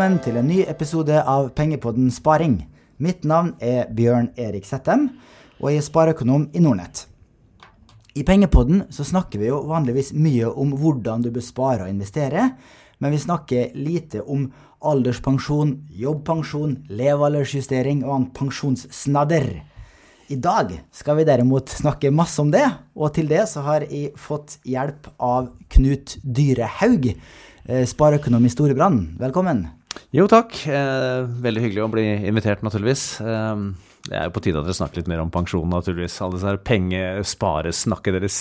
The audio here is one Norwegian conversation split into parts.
Velkommen til en ny episode av Pengepodden Sparing. Mitt navn er Bjørn Erik Settem, og jeg er spareøkonom i Nordnett. I Pengepodden så snakker vi jo vanligvis mye om hvordan du bør spare og investere, men vi snakker lite om alderspensjon, jobbpensjon, levealdersjustering og annen pensjonssnadder. I dag skal vi derimot snakke masse om det, og til det så har jeg fått hjelp av Knut Dyrehaug, Eh, spareøkonom i Storebrand. Velkommen. Jo, takk. Eh, veldig hyggelig å bli invitert, naturligvis. Eh, det er jo på tide at dere snakker litt mer om pensjon, naturligvis. Alle disse pengesparesnakket deres.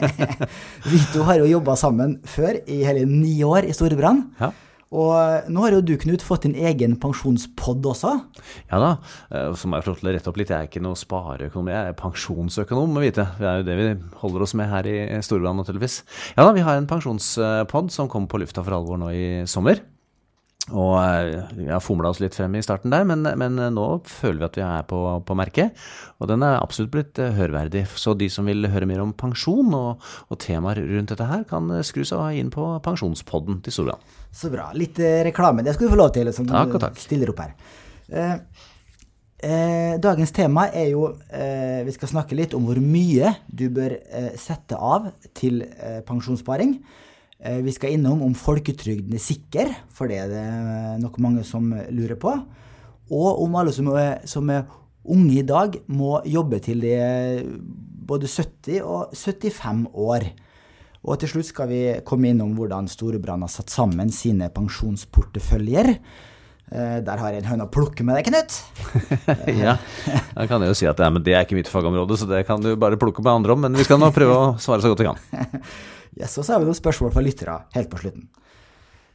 Vi to har jo jobba sammen før, i hele ni år i Storebrand. Ja. Og nå har jo du, Knut, fått din egen pensjonspod også. Ja da, eh, så må jeg få rette opp litt. Jeg er ikke noe spareøkonom, jeg er pensjonsøkonom, må vite. Det er jo det vi holder oss med her i Storbritannia, naturligvis. Ja da, vi har en pensjonspod som kommer på lufta for alvor nå i sommer. Og eh, har fomla oss litt frem i starten der, men, men, nå føler vi at vi er på, på merket. Og den er absolutt blitt eh, hørverdig. Så de som vil høre mer om pensjon og, og temaer rundt dette her, kan eh, skru seg inn på Pensjonspodden til Storbrann. Så bra. Litt reklame, det skal du få lov til, som takk, takk. du stiller opp her. Eh, eh, dagens tema er jo eh, Vi skal snakke litt om hvor mye du bør sette av til pensjonssparing. Eh, vi skal innom om folketrygden er sikker, for det er det nok mange som lurer på. Og om alle som er, som er unge i dag, må jobbe til de er både 70 og 75 år. Og til slutt skal vi komme innom hvordan Storebrand har satt sammen sine pensjonsporteføljer. Eh, der har jeg en høne å plukke med deg, Knut. ja, da kan jeg jo si at ja, det er ikke mitt fagområde, så det kan du bare plukke med andre om. Men vi skal nå prøve å svare så godt vi kan. Yes, og så har vi noen spørsmål fra lyttere helt på slutten.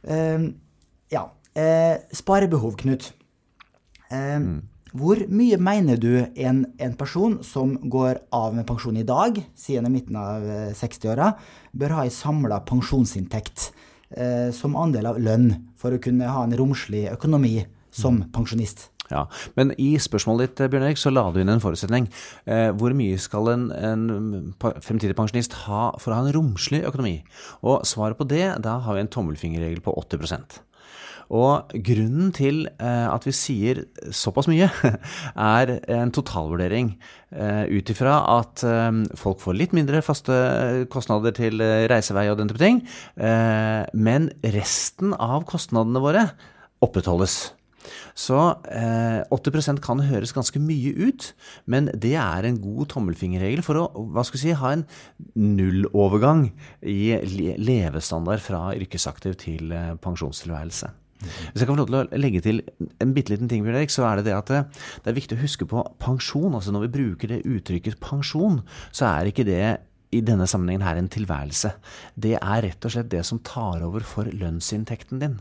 Uh, ja. Uh, sparebehov, Knut. Uh, mm. Hvor mye mener du en, en, person som går av med pensjon i dag, siden i midten av 60-åra, eh, bør ha i samla pensjonsinntekt eh, som andel av lønn for å kunne ha en romslig økonomi som mm. pensjonist? Ja, Men i spørsmålet ditt Bjørn Erik, så la du inn en forutsetning. Eh, hvor mye skal en, en, fremtidig pensjonist ha for å ha en romslig økonomi? Og svaret på det, da har vi en tommelfingerregel på 80% og grunnen til eh, at vi sier såpass mye, er en totalvurdering eh, ut ifra at eh, folk får litt mindre faste kostnader til eh, reisevei og den type ting, eh, men resten av kostnadene våre opprettholdes. Så eh, 80 kan høres ganske mye ut, men det er en god tommelfingerregel for å hva skal si, ha en nullovergang i levestandard fra yrkesaktiv til eh, pensjonstilværelse. Hvis jeg kan få lov til å legge til en bitte liten ting, så er det det at det, det, er viktig å huske på pensjon. altså Når vi bruker det uttrykket pensjon, så er ikke det i denne sammenhengen her en tilværelse. Det er rett og slett det som tar over for lønnsinntekten din.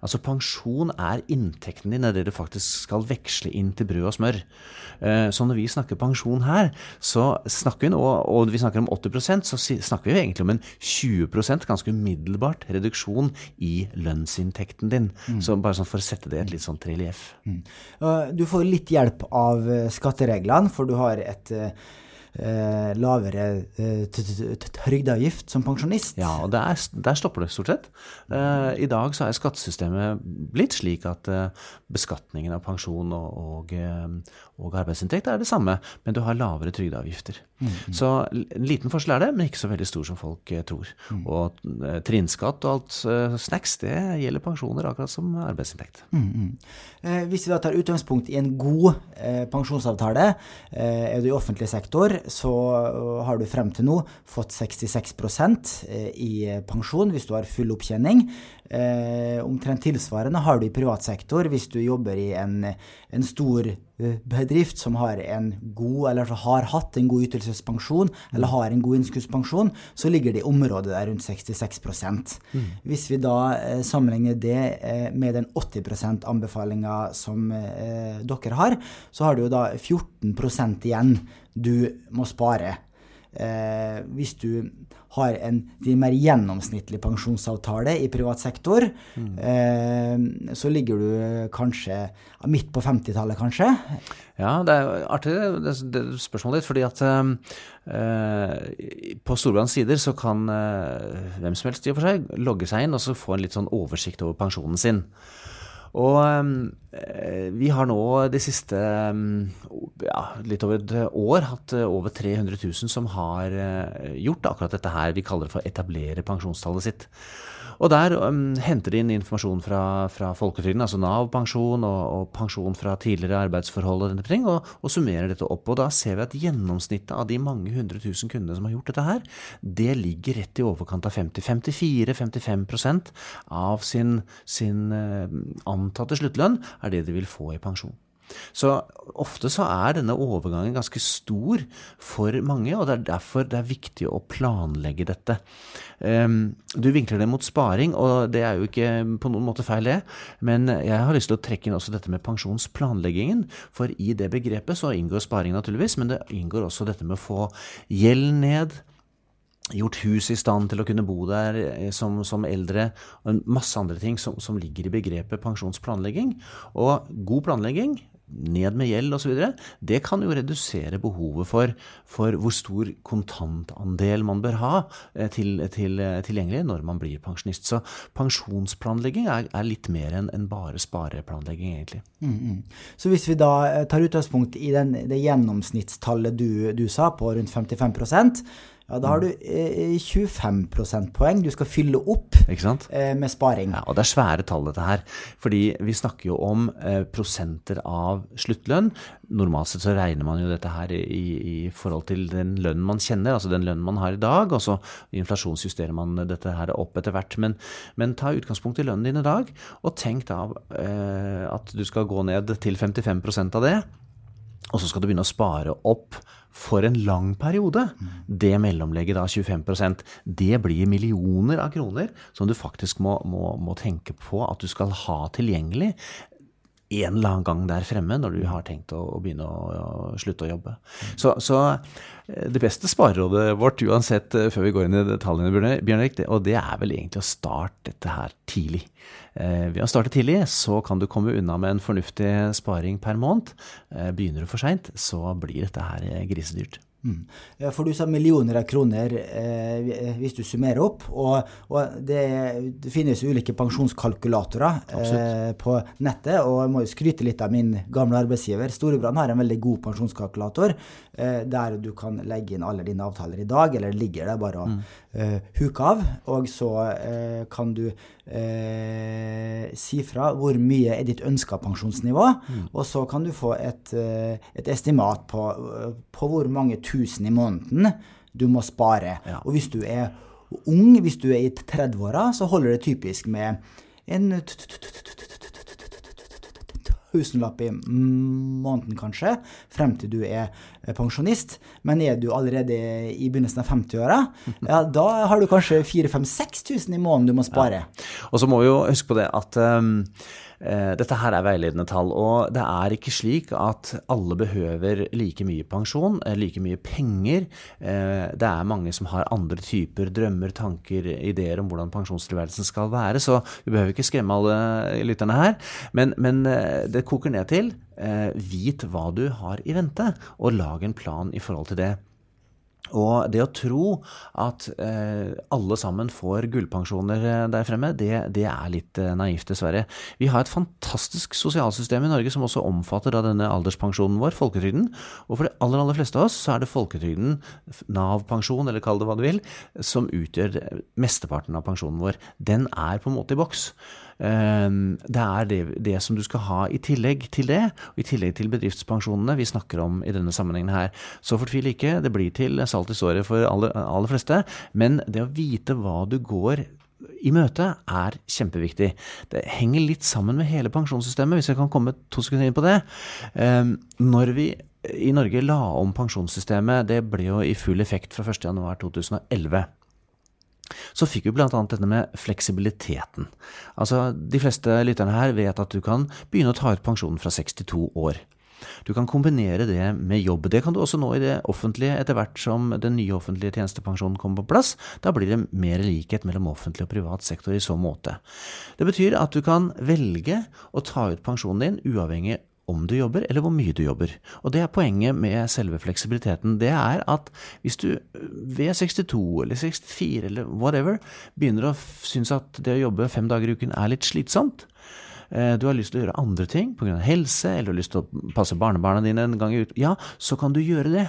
Altså pensjon er inntekten din, det er det du faktisk skal veksle inn til brød og smør. Eh, så når vi snakker pensjon her, så snakker vi nå, og vi snakker om 80% så snakker vi egentlig om en 20% ganske umiddelbart reduksjon i lønnsinntekten din. Mm. Så bare sånn for å sette det i et litt sånn relieff. Mm. Du får litt hjelp av eh, skattereglene, for du har et eh, lavere eh, trygdeavgift som pensjonist. Ja, og der, der stopper det stort sett. Eh, I dag så er skattesystemet blitt slik at eh, beskatningen av pensjon og, og, eh, og, arbeidsinntekt er det samme, men du har lavere trygdeavgifter. Mm. Så en liten forskjell er det, men ikke så veldig stor som folk eh, tror. Mm. Og trinnskatt og alt snacks, det gjelder pensjoner akkurat som arbeidsinntekt. Mm, mm. hvis vi da tar utgangspunkt i en god pensjonsavtale, er du i offentlig sektor, så har du frem til nå fått 66 eh, i pensjon hvis du har full opptjening. Eh, omtrent tilsvarende har du i privat sektor hvis du jobber i en, en stor eh, bedrift som har en god, eller har hatt en god ytelsespensjon, eller har en god innskuddspensjon, så ligger det i området der rundt 66 mm. Hvis vi da eh, sammenligner det eh, med den 80 %-anbefalinga som eh, dere har, så har du jo da 14% igjen du må spare. Eh, hvis du har en mer gjennomsnittlig pensjonsavtale i privat sektor, mm. eh, så ligger du kanskje midt på 50-tallet, kanskje. Ja, det er artig det, det spørsmålet ditt, fordi at eh, på Storbrands sider så kan eh, hvem som helst i og for seg logge seg inn og så få en litt sånn oversikt over pensjonen sin. Og eh, vi har nå de siste ja, litt over et år hatt eh, over 300 000 som har eh, gjort akkurat dette her vi kaller det for etablere pensjonstallet sitt. Og der um, henter de inn informasjon fra, fra folketrygden, altså Nav-pensjon og, og, pensjon fra tidligere arbeidsforhold og denne ting, og, og, summerer dette opp. Og da ser vi at gjennomsnittet av de mange hundre tusen kundene som har gjort dette her, det ligger rett i overkant av 50. 54-55% av sin, sin uh, antatte sluttlønn er det de vil få i pensjon. Så ofte så er denne overgangen ganske stor for mange, og det er derfor det er viktig å planlegge dette. Ehm, du vinkler det mot sparing, og det er jo ikke på noen måte feil, det. Men jeg har lyst til å trekke inn også dette med pensjonsplanleggingen. For i det begrepet så inngår sparing naturligvis, men det inngår også dette med å få gjeld ned gjort hus i stand til å kunne bo der eh, som, som eldre, og masse andre ting som, som ligger i begrepet pensjonsplanlegging. Og god planlegging ned med gjeld osv., det kan jo redusere behovet for, for, hvor stor kontantandel man bør ha eh, til, til, eh, tilgjengelig når man blir pensjonist. Så pensjonsplanlegging er, er litt mer enn en bare spareplanlegging, egentlig. Mm, mm. Så hvis vi da eh, tar utgangspunkt i den, det gjennomsnittstallet du, du sa, på rundt 55 ja, da har du eh, 25 prosentpoeng du skal fylle opp eh, med sparing. Ja, og det er svære tall, dette her. Fordi vi snakker jo om eh, prosenter av sluttlønn. Normalt sett så regner man jo dette her i, i forhold til den lønnen man kjenner, altså den lønnen man har i dag. Og så inflasjonsjusterer man dette her opp etter hvert. Men, men ta utgangspunkt i lønnen din i dag, og tenk da eh, at du skal gå ned til 55% av det. Og så skal du begynne å spare opp for en lang periode. Det mellomlegget, da 25% det blir millioner av kroner som du faktisk må, må, må tenke på at du skal ha tilgjengelig en eller annen gang der fremme når du har tenkt å, å begynne å, å, slutte å jobbe. Så, så, eh, det beste sparerådet vårt, uansett eh, før vi går inn i detaljene, Bjørn og det er vel egentlig å starte dette her tidlig. Eh, ved å starte tidlig så kan du komme unna med en fornuftig sparing per måned. Eh, begynner du for seint, så blir dette her grisedyrt. Mm. For du sa millioner av kroner eh, hvis du summerer opp. Og, og det, det, finnes ulike pensjonskalkulatorer eh, på nettet. Og jeg må jo skryte litt av min gamle arbeidsgiver. Storebrand har en veldig god pensjonskalkulator eh, der du kan legge inn alle dine avtaler i dag, eller ligger det bare og mm. Eh, huke av. Og så eh, kan du eh, si fra hvor mye er ditt ønska pensjonsnivå, mm. og så kan du få et, et estimat på, på hvor mange tusen i måneden du må spare. Ja. Og hvis du er ung, hvis du er i 30-åra, så holder det typisk med en tusenlapp i måneden, kanskje, frem til du er pensjonist. Men er du allerede i begynnelsen av 50-åra, ja, da har du kanskje 4000-5000-6000 i måneden du må spare. Ja. Og så må vi jo huske på det at um, dette her er veiledende tall, og det er ikke slik at alle behøver like mye pensjon, eh, like mye penger. Eh, det er mange som har andre typer drømmer, tanker, ideer om hvordan pensjonstilværelsen skal være, så vi behøver ikke skremme alle lytterne her. Men, men det koker ned til vit hva du har i vente, og lag en plan i forhold til det. Og det å tro at eh, alle sammen får gullpensjoner eh, der fremme, det, det er litt eh, naivt, dessverre. Vi har et fantastisk sosialsystem i Norge som også omfatter da, denne alderspensjonen vår, folketrygden. Og for de aller, aller fleste av oss så er det folketrygden, Nav-pensjon, eller kall det hva du vil, som utgjør mesteparten av pensjonen vår. Den er på en måte i boks. Ehm, det er det, det, som du skal ha i tillegg til det, og i tillegg til bedriftspensjonene vi snakker om i denne sammenhengen her. Så fortvil ikke, det blir til salt i såret for aller, aller fleste, men det å vite hva du går i møte er kjempeviktig. Det henger litt sammen med hele pensjonssystemet, hvis jeg kan komme to sekunder inn på det. Ehm, når vi i Norge la om pensjonssystemet, det ble jo i full effekt fra 1.1.2011 så fikk vi bl.a. dette med fleksibiliteten. Altså, De fleste lytterne her vet at du kan begynne å ta ut pensjonen fra 62 år. Du kan kombinere det med jobb. Det kan du også nå i det offentlige etter hvert som den nye offentlige tjenestepensjonen kommer på plass. Da blir det mer likhet mellom offentlig og privat sektor i så måte. Det betyr at du kan velge å ta ut pensjonen din uavhengig om du jobber, eller hvor mye du jobber. Og det er poenget med selve fleksibiliteten. Det er at hvis du ved 62 eller 64 eller whatever begynner å synes at det å jobbe fem dager i uken er litt slitsomt, du har lyst til å gjøre andre ting pga. helse, eller har lyst til å passe barnebarna dine en gang i uken, ja, så kan du gjøre det.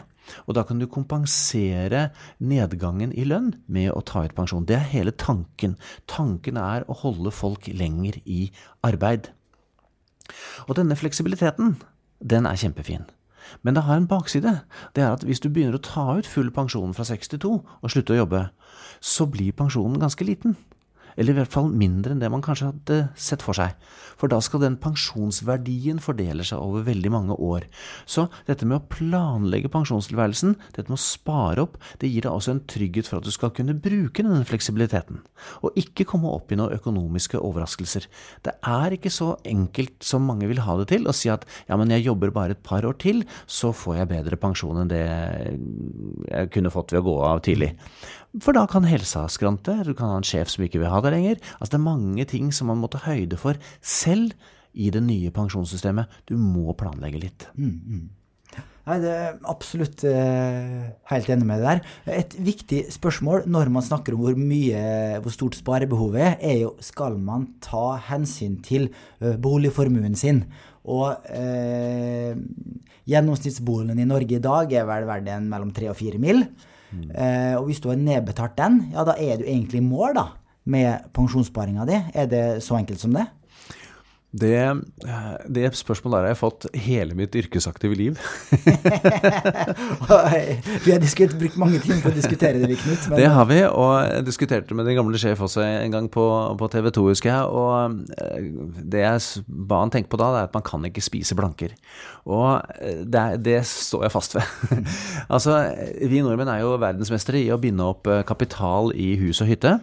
Og da kan du kompensere nedgangen i lønn med å ta ut pensjon. Det er hele tanken. Tanken er å holde folk lenger i arbeid. Og denne fleksibiliteten, den er kjempefin. Men det har en bakside. Det er at hvis du begynner å ta ut full pensjon fra 62 og slutte å jobbe, så blir pensjonen ganske liten. Eller i hvert fall mindre enn det man kanskje hadde sett for seg. For da skal den pensjonsverdien fordele seg over veldig mange år. Så dette med å planlegge pensjonstilværelsen, dette med å spare opp, det gir deg også en trygghet for at du skal kunne bruke denne fleksibiliteten. Og ikke komme opp i noen økonomiske overraskelser. Det er ikke så enkelt som mange vil ha det til, å si at ja, men jeg jobber bare et par år til, så får jeg bedre pensjon enn det jeg kunne fått ved å gå av tidlig. For da kan helsa skrante, du kan ha en sjef som ikke vil ha deg lenger. Altså det er mange ting som man må ta høyde for selv i det nye pensjonssystemet. Du må planlegge litt. Mm, mm. Nei, det er absolutt uh, helt enig med det der. Et viktig spørsmål når man snakker om hvor mye, hvor stort sparebehovet er, er jo skal man ta hensyn til uh, boligformuen sin. Og eh, gjennomsnittsboligen i Norge i dag er vel verdien mellom tre og fire mil. Mm. og hvis du har nedbetalt den, ja da er du egentlig i mål da, med pensjonssparinga di. Er det så enkelt som det? Det, det, spørsmålet har jeg fått hele mitt yrkesaktive liv. vi har brukt mange timer på å diskutere det, Knut. Men... Det har vi, og jeg diskuterte med din gamle sjef også en gang på, på TV 2, husker jeg. Og eh, det jeg ba han tenke på da, det er at man kan ikke spise blanker. Og eh, det, det står jeg fast ved. altså, vi nordmenn er jo verdensmestere i å binde opp eh, kapital i hus og hytte.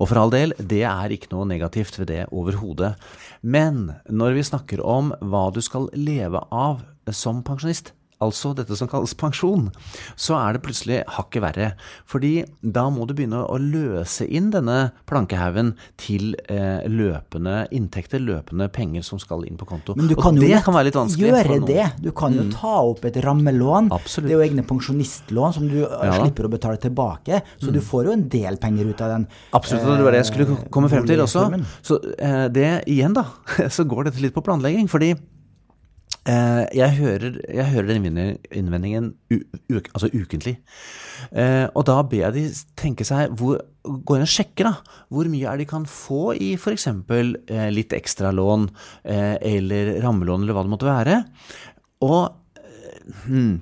Og for all del, det er ikke noe negativt ved det overhodet. Men når vi snakker om hva du skal leve av som pensjonist, altså dette som kalles pensjon, så er det plutselig hakket verre. Fordi da må du begynne å løse inn denne plankehaugen til eh, løpende inntekter, løpende penger som skal inn på konto. Men du kan og jo det kan være litt vanskelig. gjøre det. Du kan jo mm. ta opp et rammelån. Absolutt. Det er jo egne pensjonistlån som du eh, ja. slipper å betale tilbake. Så mm. du får jo en del penger ut av den. Absolutt, det var det jeg skulle komme frem til også. Så eh, det igjen, da, så går dette litt på planlegging. fordi Eh, jeg hører, jeg hører den innvendingen altså ukentlig. Eh, og da ber jeg de tenke seg hvor, Gå inn og sjekke da, hvor mye er de kan få i f.eks. Eh, litt ekstralån eller rammelån eller hva det måtte være. Og hmm,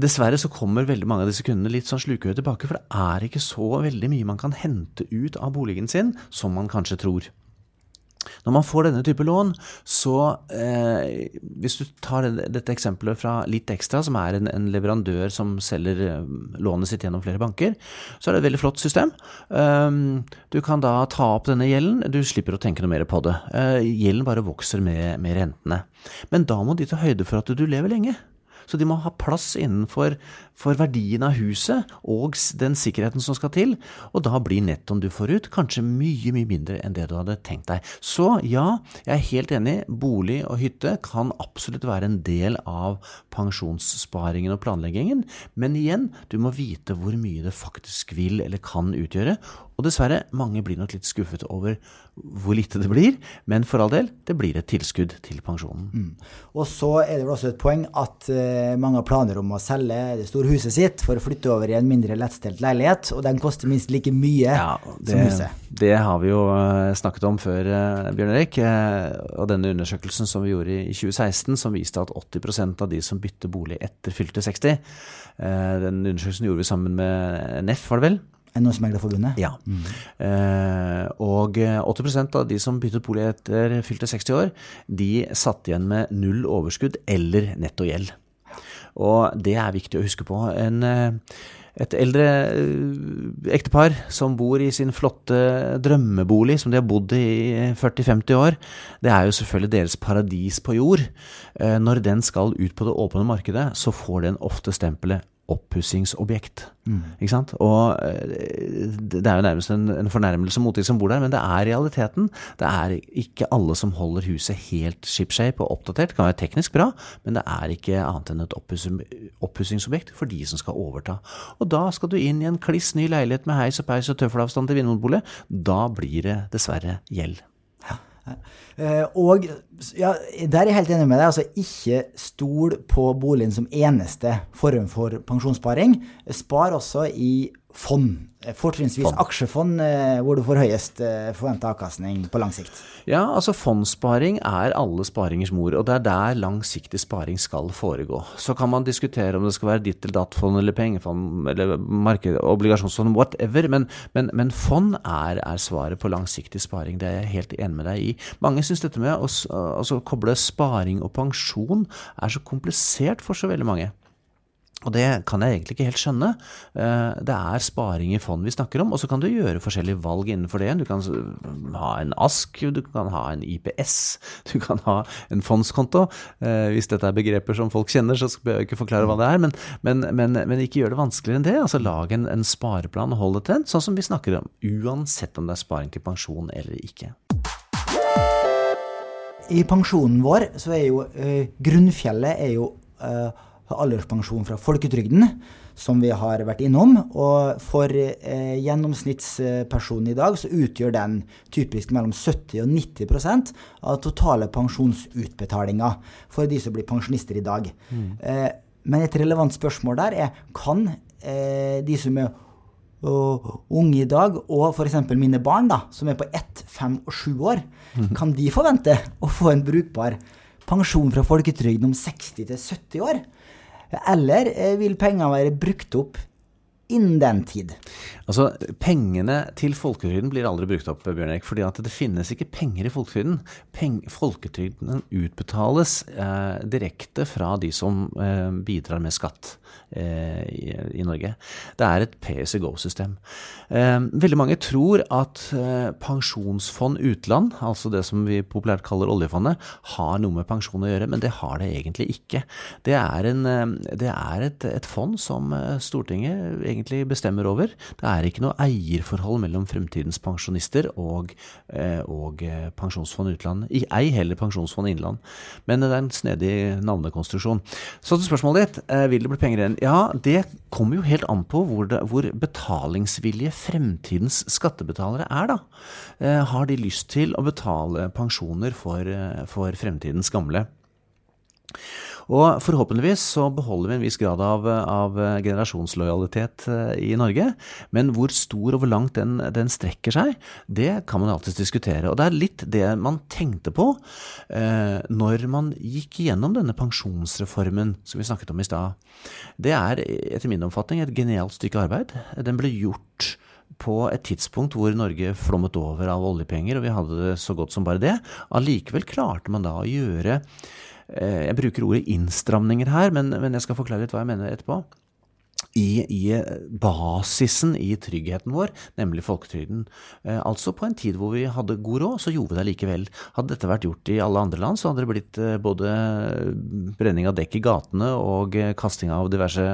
Dessverre så kommer veldig mange av disse kundene litt sånn slukøye tilbake, for det er ikke så veldig mye man kan hente ut av boligen sin som man kanskje tror. Når man får denne type lån, så eh, Hvis du tar dette eksempelet fra Litt Ekstra, som er en, en, leverandør som selger eh, lånet sitt gjennom flere banker, så er det et veldig flott system. Um, du kan da ta opp denne gjelden, du slipper å tenke noe mer på det. Uh, gjelden bare vokser med, med rentene. Men da må de ta høyde for at du lever lenge. Så de må ha plass innenfor verdien av huset og den sikkerheten som skal til. Og da blir nettoen du får ut, kanskje mye, mye mindre enn det du hadde tenkt deg. Så ja, jeg er helt enig. Bolig og hytte kan absolutt være en del av pensjonssparingen og planleggingen. Men igjen, du må vite hvor mye det faktisk vil eller kan utgjøre. Og dessverre, mange blir nok litt skuffet over hvor lite det blir, men for all del, det blir et tilskudd til pensjonen. Mm. Og så er det vel også et poeng at uh, mange har planer om å selge det store huset sitt for å flytte over i en mindre lettstelt leilighet, og den koster minst like mye ja, det, som huset. Det har vi jo uh, snakket om før, uh, Bjørn Erik. og denne undersøkelsen som vi gjorde i 2016, som viste at 80% av de som bytter bolig etter fylte 60, den undersøkelsen gjorde vi sammen med NEF, var det vel? Eiendomsmeglerforbundet? Ja. Mm. Eh, og 80% av de som byttet bolig etter fylte 60 år, de satt igjen med null overskudd eller netto gjeld. Og det er viktig å huske på. En, et eldre eh, ektepar som bor i sin flotte drømmebolig, som de har bodd i 40-50 år, det er jo selvfølgelig deres paradis på jord. Eh, når den skal ut på det åpne markedet, så får den ofte stempelet oppussingsobjekt. Mm. Ikke sant? Og eh, det er jo nærmest en, en fornærmelse mot de som bor der, men det er realiteten. Det er ikke alle som holder huset helt shipshape og oppdatert. Det kan være teknisk bra, men det er ikke annet enn et oppussingsobjekt for de som skal overta. Og da skal du inn i en kliss ny leilighet med heis og peis og tøffelavstand til Vinmonopolet. Da blir det dessverre gjeld. Uh, og ja, der er jeg helt enig med deg. altså Ikke stol på boligen som eneste form for pensjonssparing. Spar også i fond. Eh, fortrinnsvis fond. aksjefond, eh, hvor du får høyest eh, forventa avkastning på lang sikt. Ja, altså fondssparing er alle sparingers mor, og det er der langsiktig sparing skal foregå. Så kan man diskutere om det skal være ditt eller datt-fond eller pengefond eller marked, obligasjonsfond, whatever, men, men, men fond er, er, svaret på langsiktig sparing. Det er jeg helt enig med deg i. Mange syns dette med å altså, koble sparing og pensjon er så komplisert for så veldig mange. Og det kan jeg egentlig ikke helt skjønne. Eh, det er sparing i fond vi snakker om, og så kan du gjøre forskjellige valg innenfor det. Du kan ha en ASK, du kan ha en IPS, du kan ha en fondskonto. Eh, hvis dette er begreper som folk kjenner, så skal jeg ikke forklare hva det er. Men, men, men, men ikke gjør det vanskeligere enn det. Altså Lag en, en spareplan og hold det til sånn som vi snakker om. Uansett om det er sparing til pensjon eller ikke. I pensjonen vår så er jo øh, grunnfjellet er jo uh, alderspensjon fra folketrygden, som vi har vært innom. Og for eh, gjennomsnittspersonen i dag så utgjør den typisk mellom 70 og 90% av totale pensjonsutbetalinger for de som blir pensjonister i dag. Mm. Eh, men et relevant spørsmål der er kan eh, de som er unge i dag, og f.eks. mine barn, da, som er på 1, 5 og 7 år, mm. kan de forvente å få en brukbar pensjon fra folketrygden om 60 til 70 år? Eller eh, vil pengene være brukt opp innen den tid? Altså, Pengene til folketrygden blir aldri brukt opp, Bjørn Erik, fordi at det finnes ikke penger i folketrygden. Peng folketrygden utbetales eh, direkte fra de som eh, bidrar med skatt eh, i, i, Norge. Det er et PS go-system. Eh, veldig mange tror at eh, pensjonsfond utland, altså det som vi populært kaller oljefondet, har noe med pensjon å gjøre, men det har det egentlig ikke. Det er, en, det er et, et fond som Stortinget egentlig egentlig bestemmer over. Det er ikke noe eierforhold mellom fremtidens pensjonister og, eh, og eh, Pensjonsfond utland. Ei heller Pensjonsfond innland. Men det er en snedig navnekonstruksjon. Så til spørsmålet ditt, eh, vil det bli penger igjen? Ja, det kommer jo helt an på hvor, det, hvor betalingsvillige fremtidens skattebetalere er, da. Har de lyst til å betale pensjoner for, for fremtidens gamle? Og forhåpentligvis så beholder vi en viss grad av, av generasjonslojalitet eh, i Norge. Men hvor stor og hvor langt den, den, strekker seg, det kan man alltids diskutere. Og det er litt det man tenkte på eh, når man gikk gjennom denne pensjonsreformen som vi snakket om i stad. Det er etter min oppfatning et genialt stykke arbeid. Den ble gjort på et tidspunkt hvor Norge flommet over av oljepenger, og vi hadde det så godt som bare det. Allikevel klarte man da å gjøre Eh, jeg bruker ordet innstramninger her, men, men jeg skal forklare litt hva jeg mener etterpå i, i, basisen i tryggheten vår, nemlig folketrygden. Eh, altså på en tid hvor vi hadde god råd, så gjorde vi det likevel. Hadde dette vært gjort i alle andre land, så hadde det blitt eh, både brenning av dekk i gatene og eh, kasting av diverse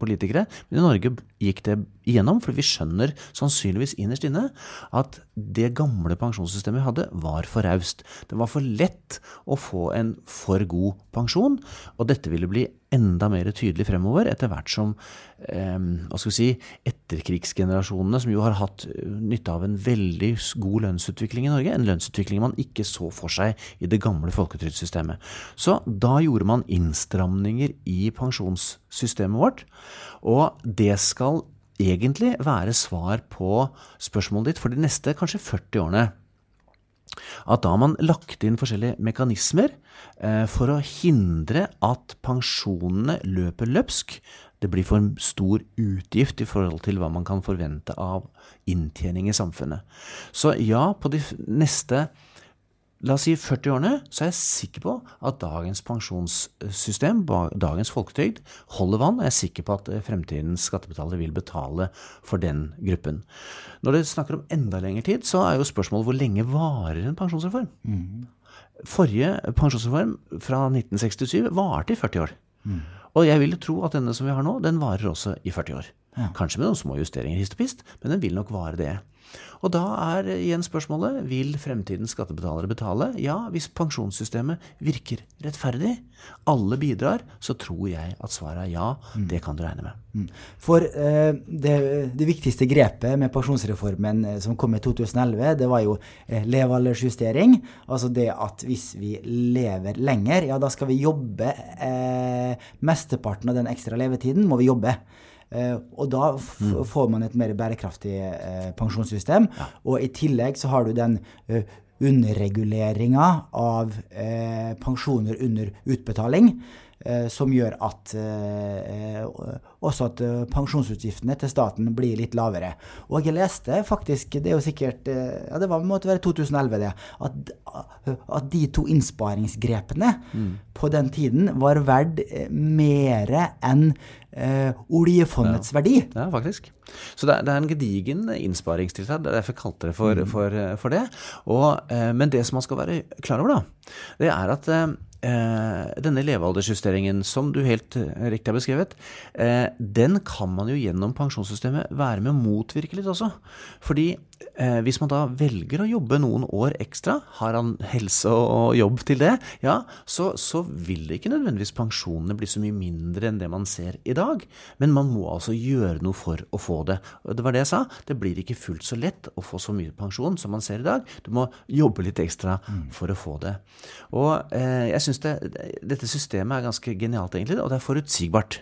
politikere. Men i Norge gikk det igjennom, for vi skjønner sannsynligvis innerst inne at det gamle pensjonssystemet vi hadde, var for raust. Det var for lett å få en for god pensjon, og dette ville bli enda mer tydelig fremover, etter hvert som eh, hva skal vi si, etterkrigsgenerasjonene, som jo har hatt eh, nytte av en veldig god lønnsutvikling i Norge, en lønnsutvikling man ikke så for seg i det gamle folketrygdsystemet. Så da gjorde man innstramninger i pensjonssystemet vårt, og det skal egentlig være svar på spørsmålet ditt for de neste kanskje 40 årene at da har man lagt inn forskjellige mekanismer eh, for å hindre at pensjonene løper løpsk. Det blir for stor utgift i forhold til hva man kan forvente av inntjening i samfunnet. Så ja, på de neste la oss si 40-årene, så er jeg sikker på at dagens pensjonssystem, dagens folketrygd, holder vann. Jeg er sikker på at eh, fremtidens skattebetalere vil betale for den gruppen. Når det snakker om enda lengre tid, så er jo spørsmålet hvor lenge varer en pensjonsreform? Mm. Forrige pensjonsreform fra 1967 varte i 40 år. Mm. Og jeg vil tro at denne som vi har nå, den varer også i 40 år. Ja. Kanskje med noen små justeringer hist og pist, men den vil nok vare det. Og da er igjen spørsmålet vil fremtidens skattebetalere betale? Ja, hvis pensjonssystemet virker rettferdig, alle bidrar, så tror jeg at svaret er ja. Mm. Det kan du regne med. Mm. For eh, det, det, viktigste grepet med pensjonsreformen eh, som kom i 2011, det var jo eh, levealdersjustering. Altså det at hvis vi lever lenger, ja da skal vi jobbe eh, Mesteparten av den ekstra levetiden må vi jobbe. Eh, og da mm. får man et mer bærekraftig eh, pensjonssystem. Ja. Og i tillegg så har du den uh, underreguleringa av pensjoner under utbetaling. Som gjør at også at pensjonsutgiftene til staten blir litt lavere. Og jeg leste faktisk, det er jo sikkert ja det var, måtte være 2011, det, at, at de to innsparingsgrepene mm. på den tiden var verdt mer enn eh, oljefondets ja. verdi. Ja, faktisk. Så det er, det er en gedigen innsparingstiltak. Er derfor jeg kalte det for, mm. for, for det. Og, eh, men det som man skal være klar over, da, det er at eh, denne levealdersjusteringen, som du helt eh, riktig har beskrevet, eh, den kan man jo gjennom pensjonssystemet være med å motvirke litt også. Fordi eh, hvis man da velger å jobbe noen år ekstra, har han helse og jobb til det, ja, så, så vil ikke nødvendigvis pensjonene bli så mye mindre enn det man ser i dag. Men man må altså gjøre noe for å få det. Det var det jeg sa, det blir ikke fullt så lett å få så mye pensjon som man ser i dag. Du må jobbe litt ekstra for å få det. Og eh, jeg syns det, dette systemet er ganske genialt, egentlig, og det er forutsigbart.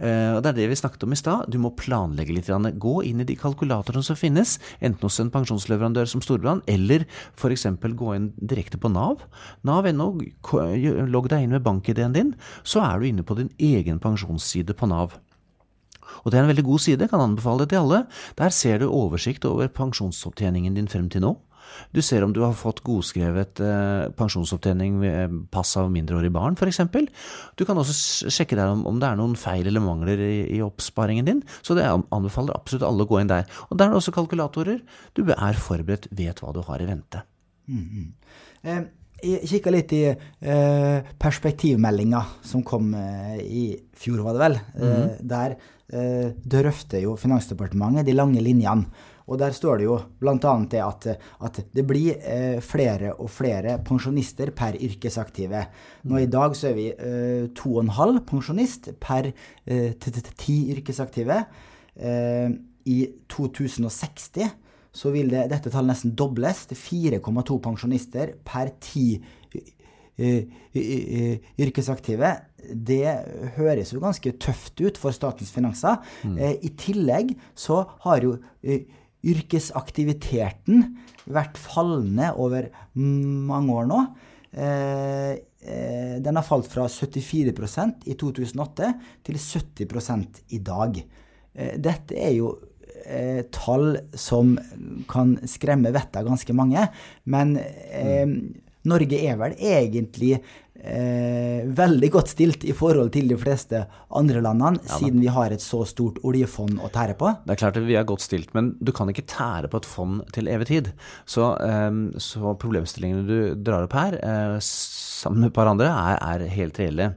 Uh, og Det er det vi snakket om i stad. Du må planlegge litt. Gå inn i de kalkulatorene som finnes, enten hos en pensjonsleverandør som Storbrann, eller f.eks. gå inn direkte på Nav. Nav.no, logg deg inn med bank-ID-en din, så er du inne på din egen pensjonsside på Nav. Og det er en veldig god side, kan anbefale det til alle. Der ser du oversikt over pensjonsopptjeningen din frem til nå. Du ser om du har fått godskrevet eh, pensjonsopptjening ved pass av mindreårige barn, f.eks. Du kan også sjekke der om, om, det er noen feil eller mangler i, oppsparingen din. Så det anbefaler absolutt alle å gå inn der. Og der er det også kalkulatorer. Du er forberedt, vet hva du har i vente. Mm -hmm. eh, jeg kikka litt i eh, perspektivmeldinga som kom eh, i fjor, var det vel. Mm -hmm. der eh, drøfter jo Finansdepartementet de lange linjene. Og der står det jo bl.a. det at, at, det blir eh, flere og flere pensjonister per yrkesaktive. Nå i dag så er vi eh, to og en halv pensjonist per eh, ti yrkesaktive. Eh, I 2060 så vil det, dette tallet nesten dobles til 4,2 pensjonister per ti yrkesaktive. Det høres jo ganske tøft ut for statens finanser. Mm. Eh, I tillegg så har jo yrkesaktiviteten vært fallende over mange år nå. Eh, eh, den har falt fra 74% i 2008 til 70 i dag. Eh, dette er jo tall som kan skremme vettet av ganske mange. Men mm. Norge er vel egentlig eh, veldig godt stilt i forhold til de fleste andre landene, ja, siden vi har et så stort oljefond å tære på? Det er klart at vi er godt stilt, men du kan ikke tære på et fond til evig tid. Så, eh, så problemstillingene du drar opp her, eh, sammen med et par andre, er, er helt reelle.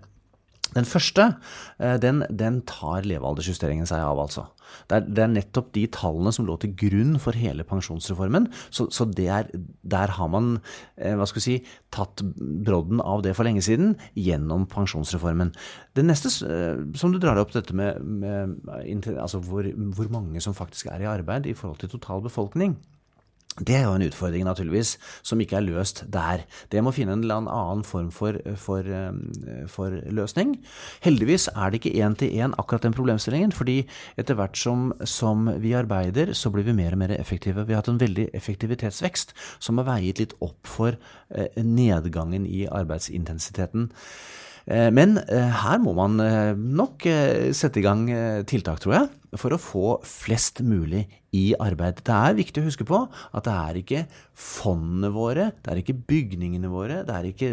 Den første, eh, den, den tar levealdersjusteringen seg av, altså. Det er, det er, nettopp de tallene som lå til grunn for hele pensjonsreformen. Så, så er, der har man eh, hva skal vi si, tatt brodden av det for lenge siden gjennom pensjonsreformen. Det neste eh, som du drar opp, dette med, med altså hvor, hvor mange som faktisk er i arbeid i forhold til total befolkning. Det er jo en utfordring, naturligvis, som ikke er løst der. Det må finne en eller annen form for, for, eh, for løsning. Heldigvis er det ikke én til én akkurat den problemstillingen, fordi etter hvert som, som, vi arbeider, så blir vi mer og mer effektive. Vi har hatt en veldig effektivitetsvekst som har veiet litt opp for eh, nedgangen i arbeidsintensiteten. Eh, men her må man nok sette i gang tiltak, tror jeg, for å få flest mulig i arbeid. Det er viktig å huske på at det er ikke fondene våre, det er ikke bygningene våre, det er ikke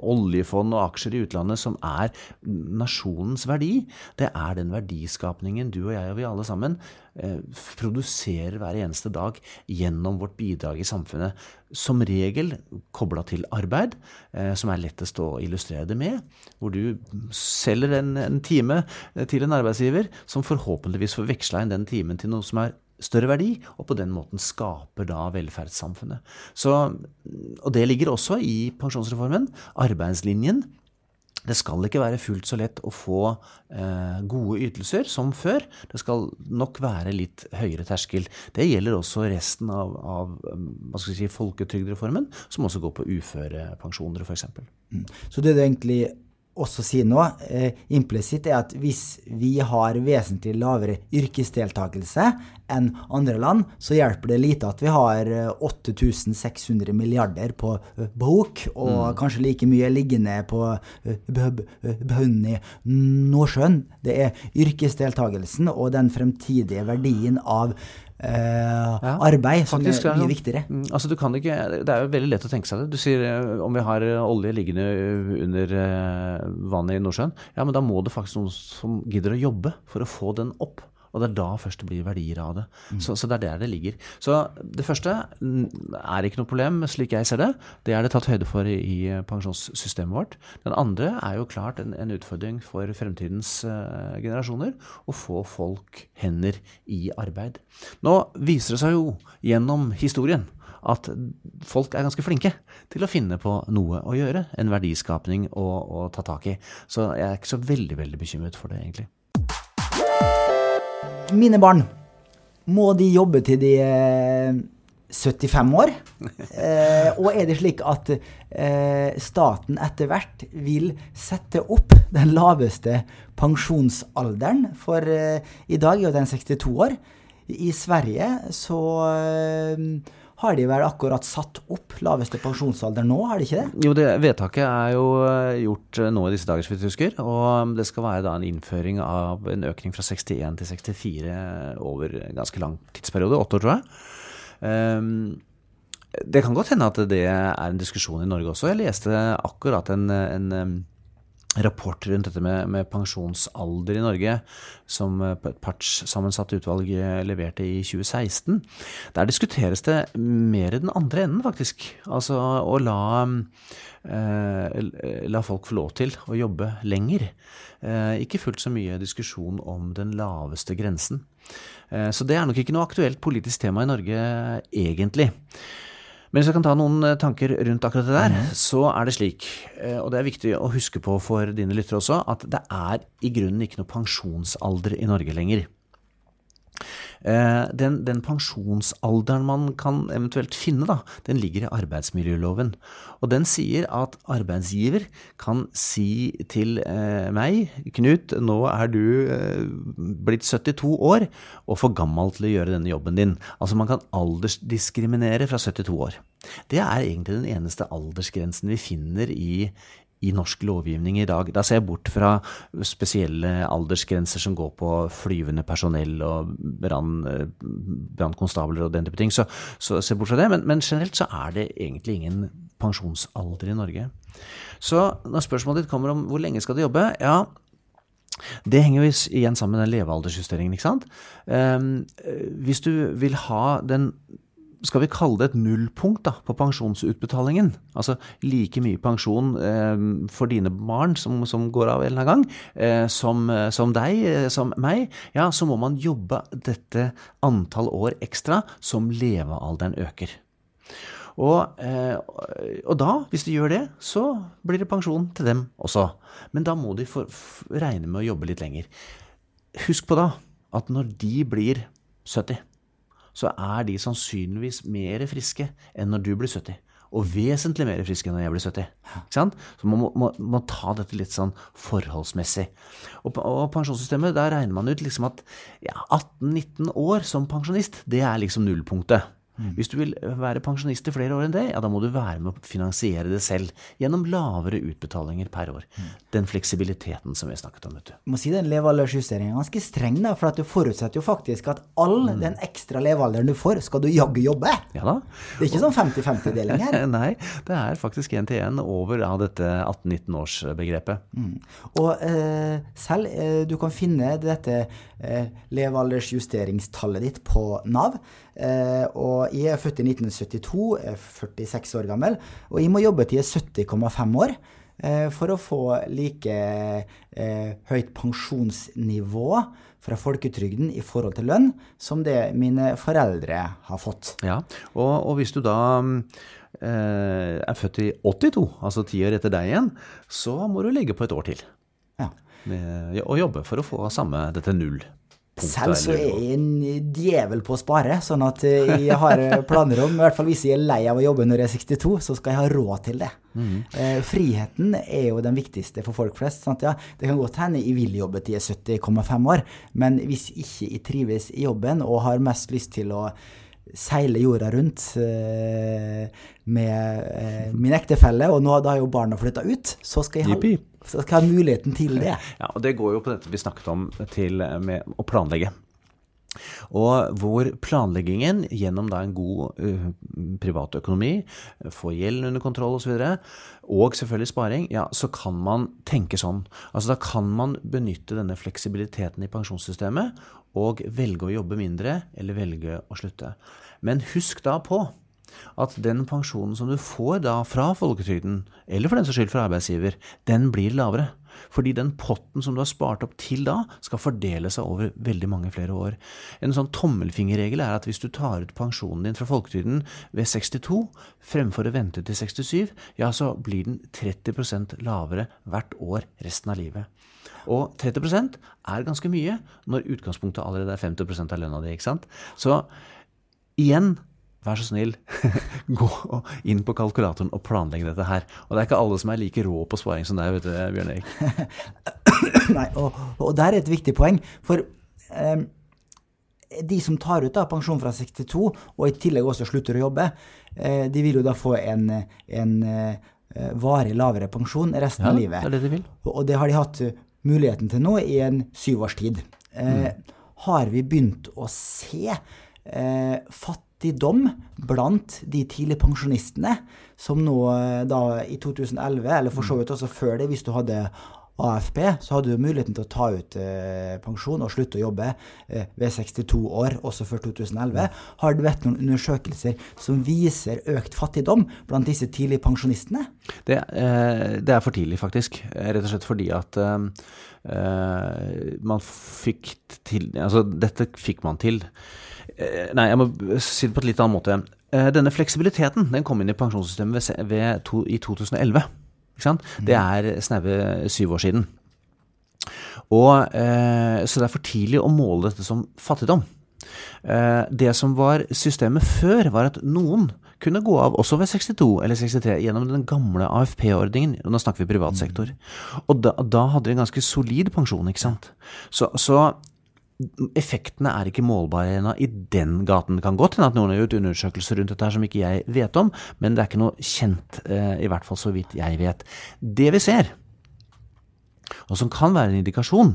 oljefond og aksjer i utlandet som er nasjonens verdi. Det er den verdiskapningen du og jeg og vi alle sammen eh, produserer hver eneste dag gjennom vårt bidrag i samfunnet. Som regel kobla til arbeid, eh, som er lettest å illustrere det med. Hvor du selger en, en time til en arbeidsgiver som forhåpentligvis får veksla inn den timen til noe som er større verdi, og på den måten skaper da velferdssamfunnet. Så, og det ligger også i pensjonsreformen. Arbeidslinjen. Det skal ikke være fullt så lett å få eh, gode ytelser som før. Det skal nok være litt høyere terskel. Det gjelder også resten av, av skal si, folketrygdreformen, som også går på uførepensjoner f.eks. Mm. Så det du egentlig også si nå, eh, implisitt, er at hvis vi har vesentlig lavere yrkesdeltakelse enn andre land, så hjelper det lite at vi har 8600 eh, milliarder på eh, bok, og mm. kanskje like mye liggende på eh, bunnen i Nordsjøen. Det er yrkesdeltakelsen og den fremtidige verdien av ja, arbeid som faktisk, er mye viktigere. Mm, altså, du kan ikke, det er jo veldig lett å tenke seg det. Du sier eh, om vi har eh, olje liggende under eh, vannet i Nordsjøen. Ja, men da må det faktisk noen som gidder å jobbe for å få den opp. Og det er da først det blir verdier av det. Mm. Så, så, det er der det ligger. Så det første er ikke noe problem, slik jeg ser det. Det er det tatt høyde for i, i pensjonssystemet vårt. Den andre er jo klart en, en utfordring for fremtidens uh, generasjoner å få folk hender i arbeid. Nå viser det seg jo gjennom historien at folk er ganske flinke til å finne på noe å gjøre. En verdiskapning å, å ta tak i. Så jeg er ikke så veldig, veldig bekymret for det, egentlig. Mine barn, må de jobbe til de 75 eh, år? Eh, og er det slik at eh, staten etter hvert vil sette opp den laveste pensjonsalderen? For eh, i dag er jo den 62 år. I Sverige så eh, har de vel akkurat satt opp laveste pensjonsalder nå, har de ikke det? Jo, det vedtaket er jo eh, gjort eh, nå i disse dager, så jeg husker. Og det skal være da en innføring av en økning fra 61 til 64 over en ganske lang tidsperiode. Åtte år, tror jeg. Um, det kan godt hende at det er en diskusjon i Norge også. Jeg leste akkurat en, en rapport rundt dette med, med, pensjonsalder i Norge, som eh, et partssammensatt utvalg eh, leverte i 2016. Der diskuteres det mer i den andre enden, faktisk. Altså å la, eh, la folk få lov til å jobbe lenger. Eh, ikke fullt så mye diskusjon om den laveste grensen. Eh, så det er nok ikke noe aktuelt politisk tema i Norge, egentlig. Men hvis jeg kan ta noen eh, tanker rundt akkurat det der, mm. så er det slik, eh, og det er viktig å huske på for dine lyttere også, at det er i grunnen ikke noe pensjonsalder i Norge lenger. Eh, den, den, pensjonsalderen man kan eventuelt finne, da, den ligger i arbeidsmiljøloven. Og den sier at arbeidsgiver kan si til eh, meg, Knut, nå er du eh, blitt 72 år og for gammel til å gjøre denne jobben din. Altså man kan aldersdiskriminere fra 72 år. Det er egentlig den eneste aldersgrensen vi finner i, i norsk lovgivning i dag. Da ser jeg bort fra spesielle aldersgrenser som går på flyvende personell og brannkonstabler og den type ting. Så, så ser jeg bort fra det. Men, men, generelt så er det egentlig ingen pensjonsalder i Norge. Så når spørsmålet ditt kommer om hvor lenge skal du jobbe, ja, det henger jo igjen sammen med den levealdersjusteringen. ikke sant? Um, hvis du vil ha den skal vi kalle det et nullpunkt da, på pensjonsutbetalingen. Altså like mye pensjon eh, for dine barn som, som, går av en eller annen gang, eh, som, eh, som, deg, eh, som meg. Ja, så må man jobbe dette antall år ekstra som levealderen øker. Og, eh, og, da, hvis de gjør det, så blir det pensjon til dem også. Men da må de for, regne med å jobbe litt lenger. Husk på da at når de blir 70 så er de sannsynligvis mer friske enn når du blir 70. Og vesentlig mer friske enn når jeg blir 70. Så man må, må, må, ta dette litt sånn forholdsmessig. Og, og pensjonssystemet, der regner man ut liksom at ja, 18-19 år som pensjonist, det er liksom nullpunktet. Hvis du vil være pensjonist i flere år enn det, ja, da må du være med å finansiere det selv gjennom lavere utbetalinger per år. Den fleksibiliteten som vi snakket om. vet du. Jeg må si Den levealdersjusteringen er ganske streng, da, for at du forutsetter jo faktisk at all den ekstra levealderen du får, skal du jaggu jobbe. Ja da. Det er ikke sånn 50-50-deling her. Nei, det er faktisk én til én over av dette 18-19-årsbegrepet. Og eh, selv eh, du kan finne dette eh, levealdersjusteringstallet ditt på Nav. Eh, og jeg er født i 1972, er 46 år gammel, og jeg må jobbe til jeg er 70,5 år. eh, For å få like eh, høyt pensjonsnivå fra folketrygden i forhold til lønn som det mine foreldre har fått. Ja, og, og hvis du da eh, er født i 82, altså ti år etter deg igjen, så må du legge på et år til Ja. med, og jobbe for å få samme dette null. Selv så er jeg en djevel på å spare, sånn at eh, jeg har planer om, i hvert fall hvis jeg er lei av å jobbe når jeg er 62, så skal jeg ha råd til det. Eh, friheten er jo den viktigste for folk flest. Sant? Ja, det kan godt hende jeg vil jobbe til jeg er 70,5 år, men hvis ikke jeg trives i jobben og har mest lyst til å seile jorda rundt eh, med eh, min ektefelle, og nå da har jo barna flytta ut, så skal, jeg ha, så hva er muligheten til det. Ja, og det går jo på dette vi snakket om til med å planlegge. Og hvor planleggingen gjennom da en god uh, privatøkonomi, få gjelden under kontroll osv., og, så og selvfølgelig sparing, ja, så kan man tenke sånn. Altså da kan man benytte denne fleksibiliteten i pensjonssystemet og velge å jobbe mindre eller velge å slutte. Men husk da på at den pensjonen som du får da fra folketrygden, eller for den saks skyld fra arbeidsgiver, den blir lavere. Fordi den potten som du har spart opp til da, skal fordele seg over veldig mange flere år. En sånn tommelfingerregel er at hvis du tar ut pensjonen din fra folketrygden ved 62, fremfor å vente til 67, ja, så blir den 30% lavere hvert år resten av livet. Og 30% er ganske mye når utgangspunktet allerede er 50 av lønna di. ikke sant? Så igjen, vær så snill, gå inn på kalkulatoren og planlegg dette her. Og det er ikke alle som er like rå på sparing som deg, vet du, Bjørn Erik. Nei, og, og der er et viktig poeng. For eh, de som tar ut da, pensjon fra 62, og i tillegg også slutter å jobbe, eh, de vil jo da få en, en eh, varig lavere pensjon resten Ja, av det livet. er det de vil. Og det har de hatt eh, muligheten til nå i en syvårstid. års tid. Eh, Har vi begynt å se eh, fattigdom blant de tidlige pensjonistene, som nå eh, da i 2011, eller for så vidt også før det, hvis du hadde AFP, så hadde du muligheten til å ta ut eh, pensjon og slutte å jobbe eh, ved 62 år, også før 2011. Har det vært noen undersøkelser som viser økt fattigdom blant disse tidligpensjonistene? Det, eh, det er for tidlig, faktisk. Eh, Rett og slett fordi at eh, man fikk til Altså, dette fikk man til. Eh, nei, jeg må si det på et litt annen måte. Eh, denne fleksibiliteten den kom inn i pensjonssystemet ved, ved to, i 2011. Ikke sant? Det er snaue syv år siden. Og, eh, så det er for tidlig å måle dette som fattigdom. Eh, det som var systemet før, var at noen kunne gå av også ved 62 eller 63 gjennom den gamle AFP-ordningen. og Nå snakker vi privat sektor. Og da, da hadde de en ganske solid pensjon, ikke sant. Så, så effektene er ikke målbare ennå i den gaten. Det kan godt hende at noen har gjort undersøkelser rundt dette her som ikke jeg vet om, men det er ikke noe kjent, eh, i hvert fall så vidt jeg vet. Det vi ser, og som kan være en indikasjon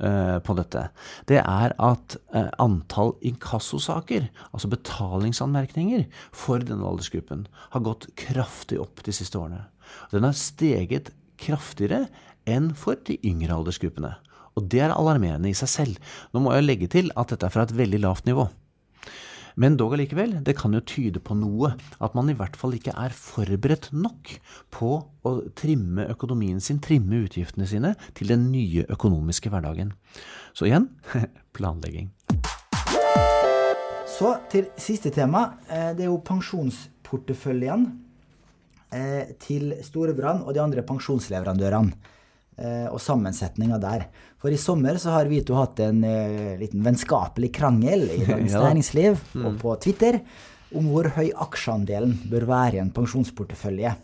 eh, på dette, det er at eh, antall inkassosaker, altså betalingsanmerkninger, for denne aldersgruppen har gått kraftig opp de siste årene. Den har steget kraftigere enn for de yngre aldersgruppene. Og det er alarmerende i seg selv. Nå må jeg legge til at dette er fra et veldig lavt nivå. Men dog allikevel, det kan jo tyde på noe. At man i hvert fall ikke er forberedt nok på å trimme økonomien sin, trimme utgiftene sine, til den nye økonomiske hverdagen. Så igjen planlegging. Så til siste tema. Eh, Det er jo pensjonsporteføljen eh, til Storebrand og de andre pensjonsleverandørene. Eh, Og sammensetninga der. For i sommer så har vi to hatt en eh, liten vennskapelig krangel i Dagens Ja Næringsliv mm. og på Twitter om hvor høy aksjeandelen bør være i en pensjonsportefølje.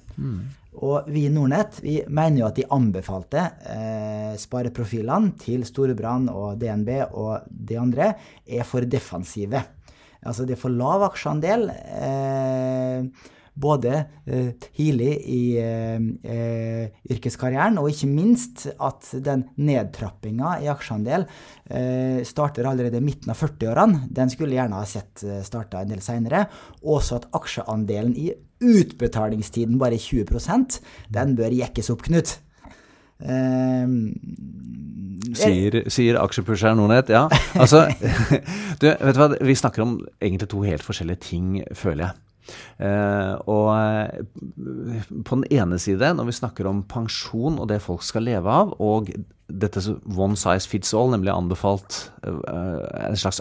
Og vi i Nordnett vi mener jo at de anbefalte eh, spareprofilene til Storebrand og DNB og de andre er for defensive. Altså det er for lav aksjeandel. Eh, både eh, tidlig i eh, yrkeskarrieren, og ikke minst at den nedtrappinga i aksjeandel eh, starter allerede i midten av 40-årene. Den skulle gjerne ha sett eh, starta en del seinere. Også at aksjeandelen i utbetalingstiden bare er 20% Den bør jekkes opp, Knut. Uh, sier, sier aksjepusheren Nordnett. Ja. Altså, du, vet du hva, vi snakker om egentlig to helt forskjellige ting, føler jeg. Uh, og uh, på den ene side, når vi snakker om pensjon og det folk skal leve av, og dette one size fits all, nemlig anbefalt uh, en slags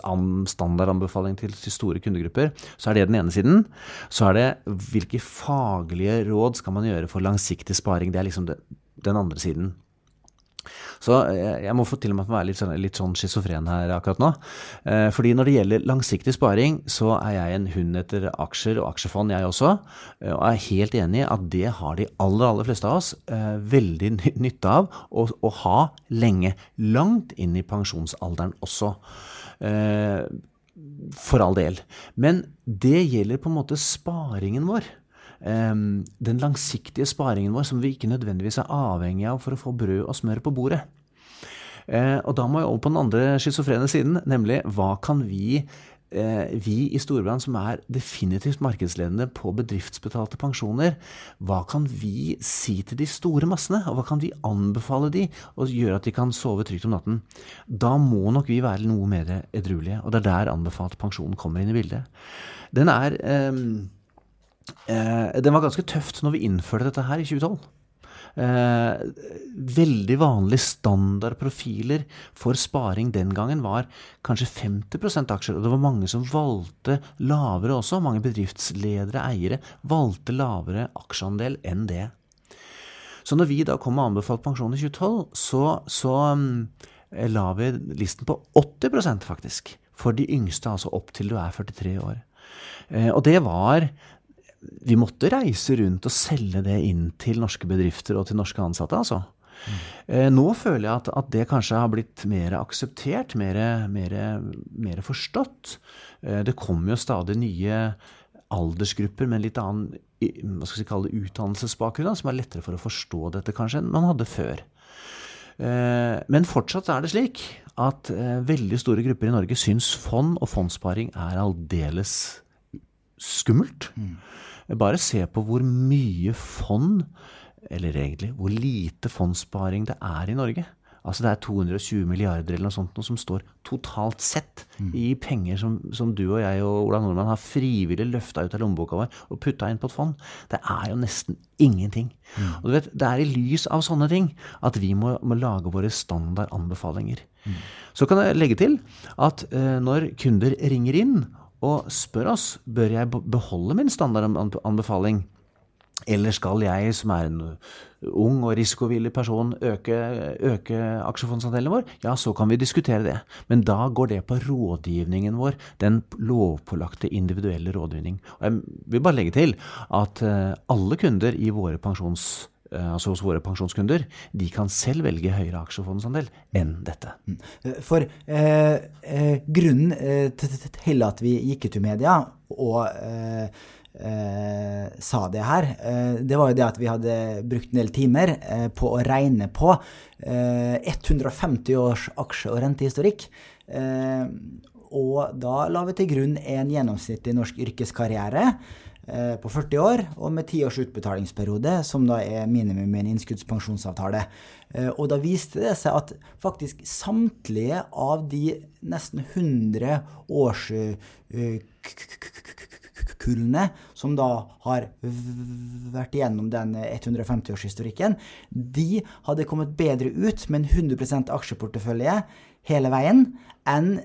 standardanbefaling til, til, store kundegrupper, så er det den ene siden. Så er det hvilke faglige råd skal man gjøre for langsiktig sparing. Det er liksom den andre siden. Så eh, jeg må få til og med være litt sånn, litt sånn schizofren her akkurat nå. Eh, fordi når det gjelder langsiktig sparing, så er jeg en hund etter aksjer og aksjefond, jeg også. Eh, og er helt enig i at det har de aller, aller fleste av oss veldig nytte av å, å ha lenge. Langt inn i pensjonsalderen også. For all del. Men det gjelder på en måte sparingen vår den langsiktige sparingen vår som vi ikke nødvendigvis er avhengig av for å få brød og smør på bordet. Eh, og da må jeg over på den andre schizofrene siden, nemlig hva kan vi eh, vi i Storbrann, som er definitivt markedsledende på bedriftsbetalte pensjoner, hva kan vi si til de store massene, og hva kan vi anbefale de, og gjøre at de kan sove trygt om natten? Da må nok vi være noe mer edruelige, og det er der anbefalt pensjon kommer inn i bildet. Den er Den var ganske tøft når vi innførte dette her i 2012. Eh, veldig vanlige standardprofiler for sparing den gangen var kanskje 50% aksjer. Og det var mange som valgte lavere også. Mange bedriftsledere, eiere, valgte lavere aksjeandel enn det. Så når vi da kom med anbefalt pensjon i 2012, så, så um, la vi listen på 80% faktisk. For de yngste, altså opp til du er 43 år. Eh, og det var vi måtte reise rundt og selge det inn til norske bedrifter og til norske ansatte, altså. Mm. Nå føler jeg at, at, det kanskje har blitt mer akseptert, mer, forstått. Eh, det kommer jo stadig nye aldersgrupper med en litt annen hva skal vi kalle det, utdannelsesbakgrunn, som er lettere for å forstå dette kanskje enn man hadde før. Eh, men fortsatt er det slik at veldig store grupper i Norge syns fond og fondssparing er aldeles skummelt. Mm. Bare se på hvor mye fond, eller egentlig hvor lite fondssparing det er i Norge. Altså Det er 220 milliarder eller noe sånt noe som står totalt sett mm. i penger som, som, du og jeg og Ola Nordmann har frivillig løfta ut av lommeboka vår og putta inn på et fond. Det er jo nesten ingenting. Mm. Og du vet, Det er i lys av sånne ting at vi må, må lage våre standardanbefalinger. Mm. Så kan jeg legge til at uh, når kunder ringer inn og spør oss bør jeg beholde min standardanbefaling. Eller skal jeg, som er en ung og risikovillig person, øke, øke aksjefondsandelen vår? Ja, så kan vi diskutere det. Men da går det på rådgivningen vår, den lovpålagte individuelle rådgivning. Og jeg vil bare legge til at eh, alle kunder i våre pensjons Eh, altså hos våre pensjonskunder, de kan selv velge høyere aksjefondsandel enn dette. Mm. Eh, for eh, eh, grunnen eh, til at vi gikk ut i media og eh, sa det her, det var jo det at vi hadde brukt en del timer på å regne på 150 års aksje- og rentehistorikk. og da la vi til grunn en gjennomsnittlig norsk yrkeskarriere Eh, på 40 år, og med 10 års utbetalingsperiode, som da er minimum i en innskuddspensjonsavtale. Eh, og da viste det seg at faktisk samtlige av de nesten 100 årskullene som da har vært igjennom den 150-årshistorikken, de hadde kommet bedre ut med en 100% aksjeportefølje hele veien enn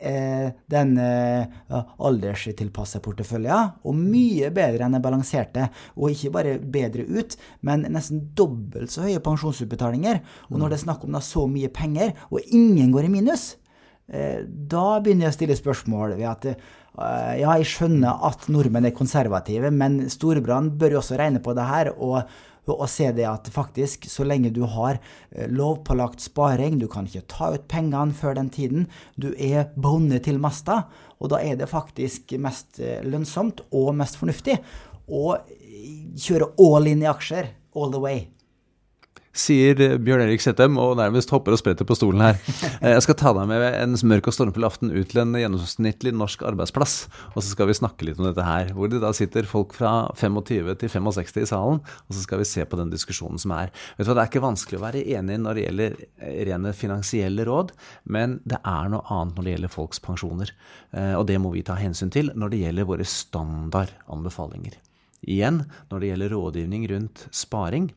eh, den eh, alderstilpasse porteføljen, og mye bedre enn den balanserte. Og ikke bare bedre ut, men nesten dobbelt så høye pensjonsutbetalinger. Og når det er snakk om så mye penger, og ingen går i minus, eh, da begynner jeg å stille spørsmål ved at ja, jeg skjønner at nordmenn er konservative, men Storbrann bør jo også regne på det her. og og se det at faktisk, så lenge du har eh, lovpålagt sparing, du kan ikke ta ut pengene før den tiden, du er bonde til masta, og da er det faktisk mest eh, lønnsomt og mest fornuftig å kjøre all in i aksjer all the way sier Bjørn Erik Settem og nærmest hopper og spretter på stolen her. Eh, jeg skal ta deg med en mørk og stormfull aften ut til en gjennomsnittlig norsk arbeidsplass. Og så skal vi snakke litt om dette her. Hvor det da sitter folk fra 25 til 65 i salen. Og så skal vi se på den diskusjonen som er. Vet du hva, Det er ikke vanskelig å være enig når det gjelder rene finansielle råd, men det er noe annet når det gjelder folks pensjoner. Eh, og det må vi ta hensyn til når det gjelder våre standardanbefalinger. Igjen, når det gjelder rådgivning rundt sparing,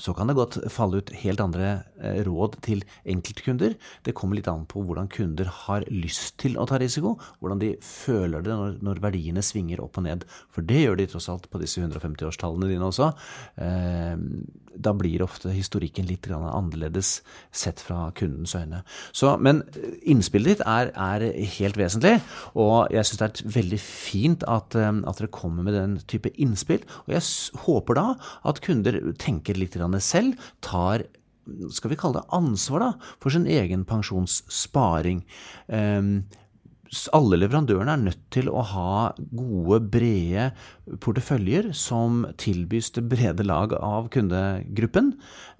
så kan det godt falle ut helt andre eh, råd til enkeltkunder. Det kommer litt an på hvordan kunder har lyst til å ta risiko, hvordan de føler det når, når verdiene svinger opp og ned. For det gjør de tross alt på disse 150-årstallene dine også. Eh, da blir ofte historikken litt annerledes sett fra kundens øyne. Så, men innspillet ditt er, er, helt vesentlig, og jeg syns det er veldig fint at, eh, at dere kommer med den type innspill. Og jeg håper da at kunder tenker litt selv, tar skal vi kalle det ansvar da, for sin egen pensjonssparing. Um, alle leverandørene er nødt til å ha gode, brede porteføljer som tilbys det brede lag av kundegruppen.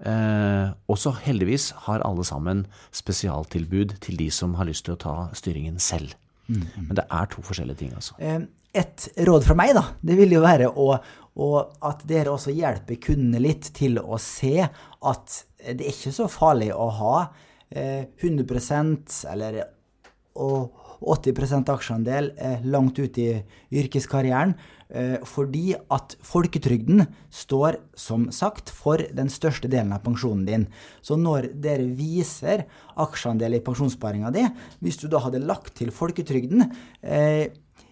Eh, også heldigvis har alle sammen spesialtilbud til de som har lyst til å ta styringen selv. Mm. Men det er to forskjellige ting, altså. Eh, et råd fra meg, da, det vil jo være å, og at dere også hjelper kundene litt til å se at det er ikke så farlig å ha 100 eh, eller 80% aksjeandel eh, langt ute i yrkeskarrieren. Eh, fordi at folketrygden står, som sagt, for den største delen av pensjonen din. Så når dere viser aksjeandel i pensjonssparinga di, hvis du da hadde lagt til folketrygden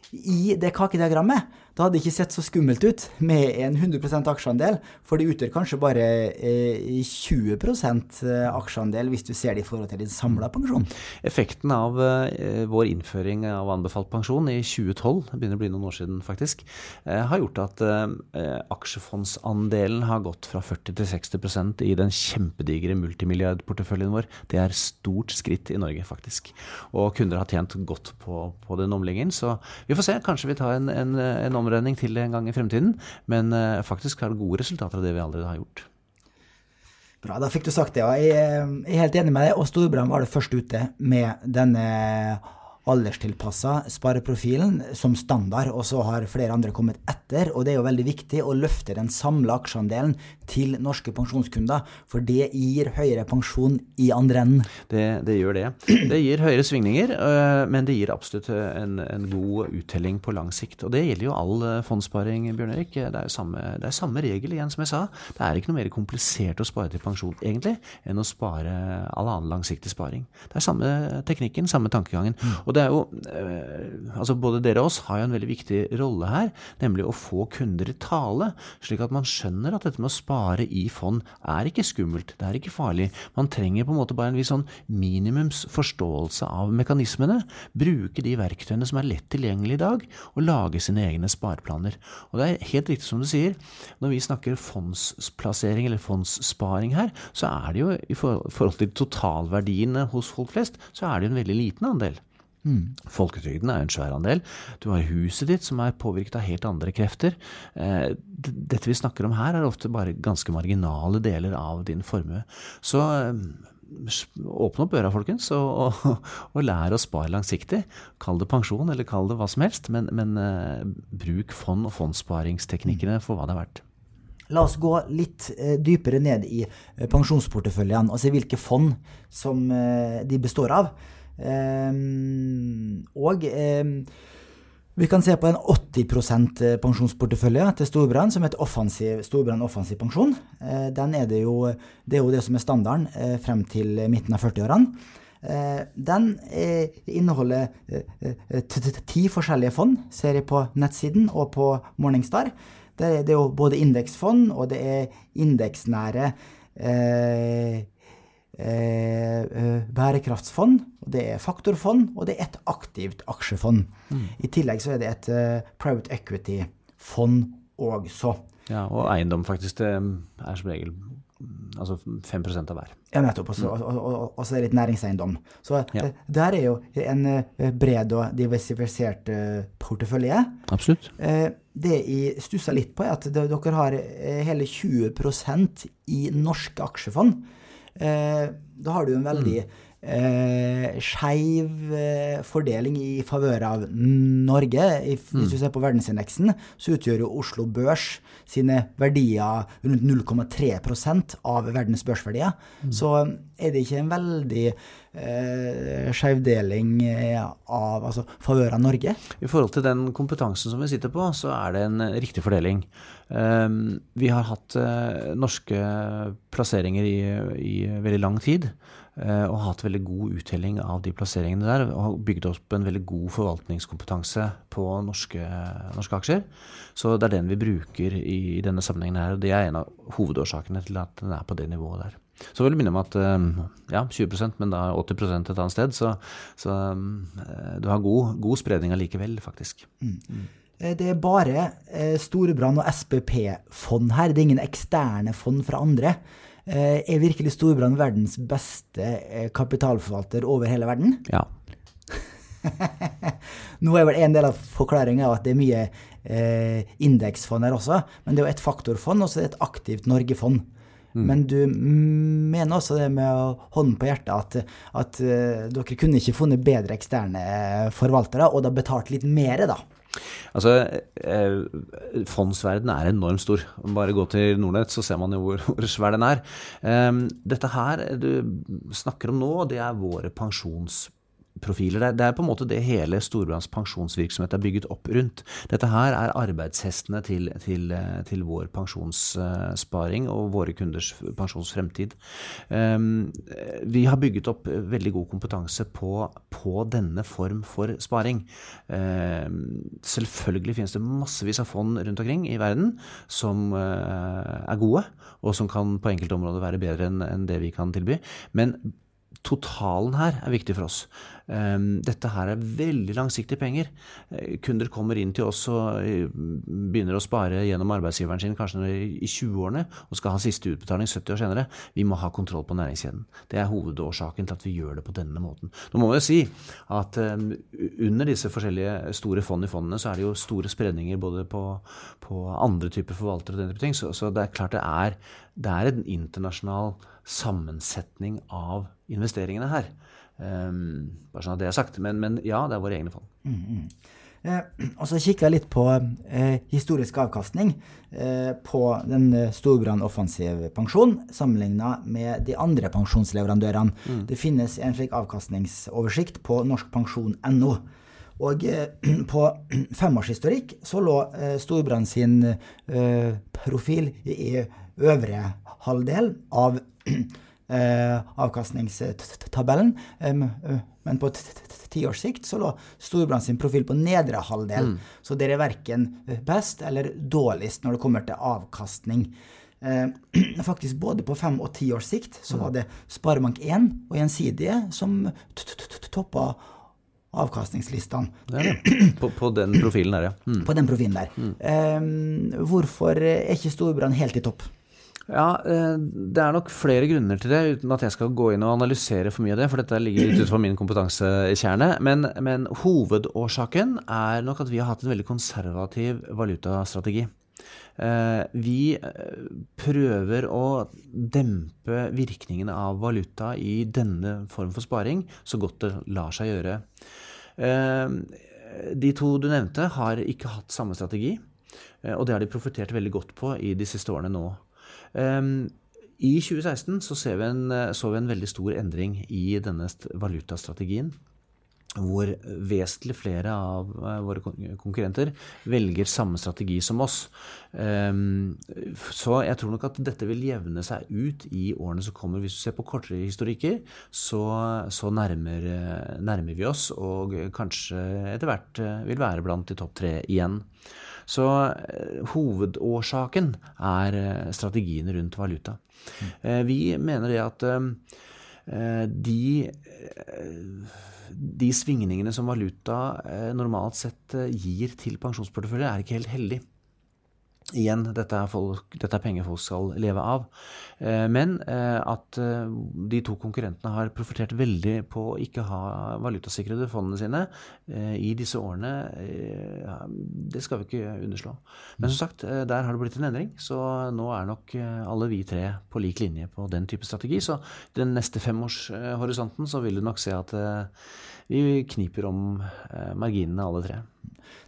i det kakediagrammet, det hadde ikke sett så skummelt ut med en 100 aksjeandel, for det utgjør kanskje bare eh, 20 eh, aksjeandel hvis du ser det i forhold til din samla pensjon. Effekten av eh, vår innføring av anbefalt pensjon i 2012, det begynner å bli noen år siden faktisk, eh, har gjort at eh, aksjefondsandelen har gått fra 40 til 60% i den kjempedigre multimilliardporteføljen vår. Det er stort skritt i Norge, faktisk. Og kunder har tjent godt på, på den omleggingen, så vi får se. Kanskje vi tar en, en, en omregning omregning til en gang i fremtiden. Men eh, faktisk har det gode resultater av det vi allerede har gjort. Bra, da fikk du sagt det. Ja. Jeg er helt enig med deg. Og Storbrann var det først ute med denne alderstilpassa spareprofilen som standard, og så har flere andre kommet etter. Og det er jo veldig viktig å løfte den samla aksjeandelen til norske pensjonskunder, for det gir høyere pensjon i andre enden. Det, det gjør det. Det gir høyere svingninger, øh, men det gir absolutt en, en, god uttelling på lang sikt. Og det gjelder jo all øh, fondssparing, Bjørn Erik. Det er samme, det er samme regel igjen, som jeg sa. Det er ikke noe mer komplisert å spare til pensjon, egentlig, enn å spare all annen langsiktig sparing. Det er samme teknikken, samme tankegangen. Mm. Og det det er jo eh, altså Både dere og oss har jo en veldig viktig rolle her, nemlig å få kunder i tale, slik at man skjønner at dette med å spare i fond er ikke skummelt, det er ikke farlig. Man trenger på en måte bare en viss sånn minimums forståelse av mekanismene. Bruke de verktøyene som er lett tilgjengelige i dag, og lage sine egne spareplaner. Og det er helt riktig som du sier, når vi snakker fondsplassering eller fondssparing her, så er det jo i forhold til totalverdiene hos folk flest, så er det jo en veldig liten andel. Mm. Folketrygden er en svær andel. Du har huset ditt som er påvirket av helt andre krefter. Eh, dette vi snakker om her, er ofte bare ganske marginale deler av din formue. Så eh, åpne opp øra, folkens, og, og, og lær å spare langsiktig. Kall det pensjon, eller kall det hva som helst, men, men uh, bruk fond og fondssparingsteknikkene for hva det er verdt. La oss gå litt dypere ned i pensjonsporteføljen, se hvilke fond som de består av. Ehm, og ehm, vi kan se på en 80% pensjonsportefølje til Storbrann som heter offensiv, Storbrann offensiv pensjon. Eh, den er det, jo, det er jo det som er standarden eh, frem til midten av 40-årene. Eh, den inneholder ti forskjellige fond, ser jeg på nettsiden og på Morningstar. Det er jo både indeksfond og det er indeksnære eh, Eh, eh, bærekraftsfond, og det er faktorfond, og det er et aktivt aksjefond. Mm. I tillegg så er det et uh, private equity-fond også. Ja, og eiendom faktisk det er som regel mm, altså 5 av hver. Ja, nettopp. Og så er det litt næringseiendom. Så ja. Eh, der er jo en eh, bred og diversifisert eh, portefølje. Absolutt. Det jeg stussa litt på, er at dere har hele 20% i norske aksjefond. Da har du en veldig mm eh, skeiv eh, fordeling i favør av Norge. I, hvis mm. du ser på verdensindeksen, så utgjør jo Oslo Børs sine verdier rundt 0,3 av verdens børsverdier. Mm. Så er det ikke en veldig eh, skjevdeling eh, av altså, favør av Norge? I forhold til den kompetansen som vi sitter på, så er det en riktig fordeling. Um, vi har hatt uh, norske plasseringer i, i veldig lang tid. Eh, og hatt veldig god uttelling av de plasseringene der. Og har bygd opp en veldig god forvaltningskompetanse på norske, norske aksjer. Så det er den vi bruker i, i, denne sammenhengen her. Og det er en av hovedårsakene til at den er på det nivået der. Så vil jeg minne om at eh, ja, 20% men da 80% et annet sted. Så, så eh, du har god, god spredning allikevel, faktisk. Mm. Mm. Det er bare Storebrand og SPP-fond her. Det er ingen eksterne fond fra andre. Eh, er virkelig Storbrann verdens beste eh, kapitalforvalter over hele verden? Ja. Nå er vel en del av forklaringa at det er mye eh, indeksfond her også, men det er jo et faktorfond og så er det et aktivt Norge-fond. Mm. Men du mener også det med hånden på hjertet at, at uh, dere kunne ikke funnet bedre eksterne forvaltere, og da betalt litt mer, da? Altså, eh, Fondsverdenen er enormt stor. Bare gå til Nordnett, så ser man jo hvor, hvor svær den er. Um, dette her du snakker om nå, det er våre pensjons profiler. Det er på en måte det hele Storbrands pensjonsvirksomhet er bygget opp rundt. Dette her er arbeidshestene til, til, til vår pensjonssparing og våre kunders pensjonsfremtid. Um, vi har bygget opp veldig god kompetanse på, på denne form for sparing. Um, selvfølgelig finnes det massevis av fond rundt omkring i verden som uh, er gode, og som kan på enkelte områder være bedre enn det vi kan tilby. Men totalen her er viktig for oss. Ehm, dette her er veldig langsiktige penger. Eh, kunder kommer inn til oss og eh, begynner å spare gjennom arbeidsgiveren sin kanskje i 20-årene og skal ha siste utbetaling 70 år senere. Vi må ha kontroll på næringskjeden. Det er hovedårsaken til at vi gjør det på denne måten. Nå må vi jo si at ehm, under disse forskjellige store fond i fondene så er det jo store spredninger både på, på andre typer forvaltere og den type ting. Så, så, det er klart det er, det er en internasjonal sammensetning av investeringene her. Um, bare sånn at det er sagt. Men, men, ja, det er våre egne fond. Mm, mm. Eh, og så kikker jeg litt på eh, historisk avkastning eh, på den eh, Storbrann offensiv pensjon sammenligna med de andre pensjonsleverandørene. Mm. Det finnes en slik avkastningsoversikt på norskpensjon.no. Og eh, på femårshistorikk så lå eh, Storbrann sin eh, profil i øvre halvdel av avkastningstabellen. men på tiårs sikt så lå Storbrann sin profil på nedre halvdel. Mm. Så dere er verken best eller dårligst når det kommer til avkastning. Eh, faktisk både på fem og ti års sikt så var det Sparebank1 og Gjensidige som toppa avkastningslistene. På, på, den profilen der, ja. Mm. På den profilen der. Mm. Eh, hvorfor er ikke Storbrann helt i topp? Ja, eh, Det er nok flere grunner til det, uten at jeg skal gå inn og analysere for mye av det, for dette ligger litt utenfor min kompetansekjerne. Men, men hovedårsaken er nok at vi har hatt en veldig konservativ valutastrategi. Eh, vi eh, prøver å dempe virkningene av valuta i denne form for sparing så godt det lar seg gjøre. De to du nevnte, har ikke hatt samme strategi, og det har de profitert veldig godt på i de siste årene nå. Ehm, I 2016 så, vi en, så vi en veldig stor endring i denne valutastrategien hvor vesentlig flere av eh, våre konkurrenter velger samme strategi som oss. Ehm, så jeg tror nok at dette vil jevne seg ut i årene som kommer. Hvis du ser på kortere historikker, så, så nærmer, nærmer, vi oss, og kanskje etter hvert eh, vil være blant de topp tre igjen. Så eh, hovedårsaken er eh, strategiene rundt valuta. Mm. Vi mener det at de, de svingningene som valuta normalt sett gir til pensjonsporteføljer, er ikke helt heldig. Igjen, dette er, folk, dette er, penger folk skal leve av. Eh, men eh, at eh, de to konkurrentene har profitert veldig på å ikke ha valutasikrede fondene sine i disse årene, det skal vi ikke underslå. Men som sagt, der har det blitt en endring. Så nå er nok alle vi tre på lik linje på den type strategi. Så den neste femårshorisonten så vil du nok se at vi kniper om marginene alle tre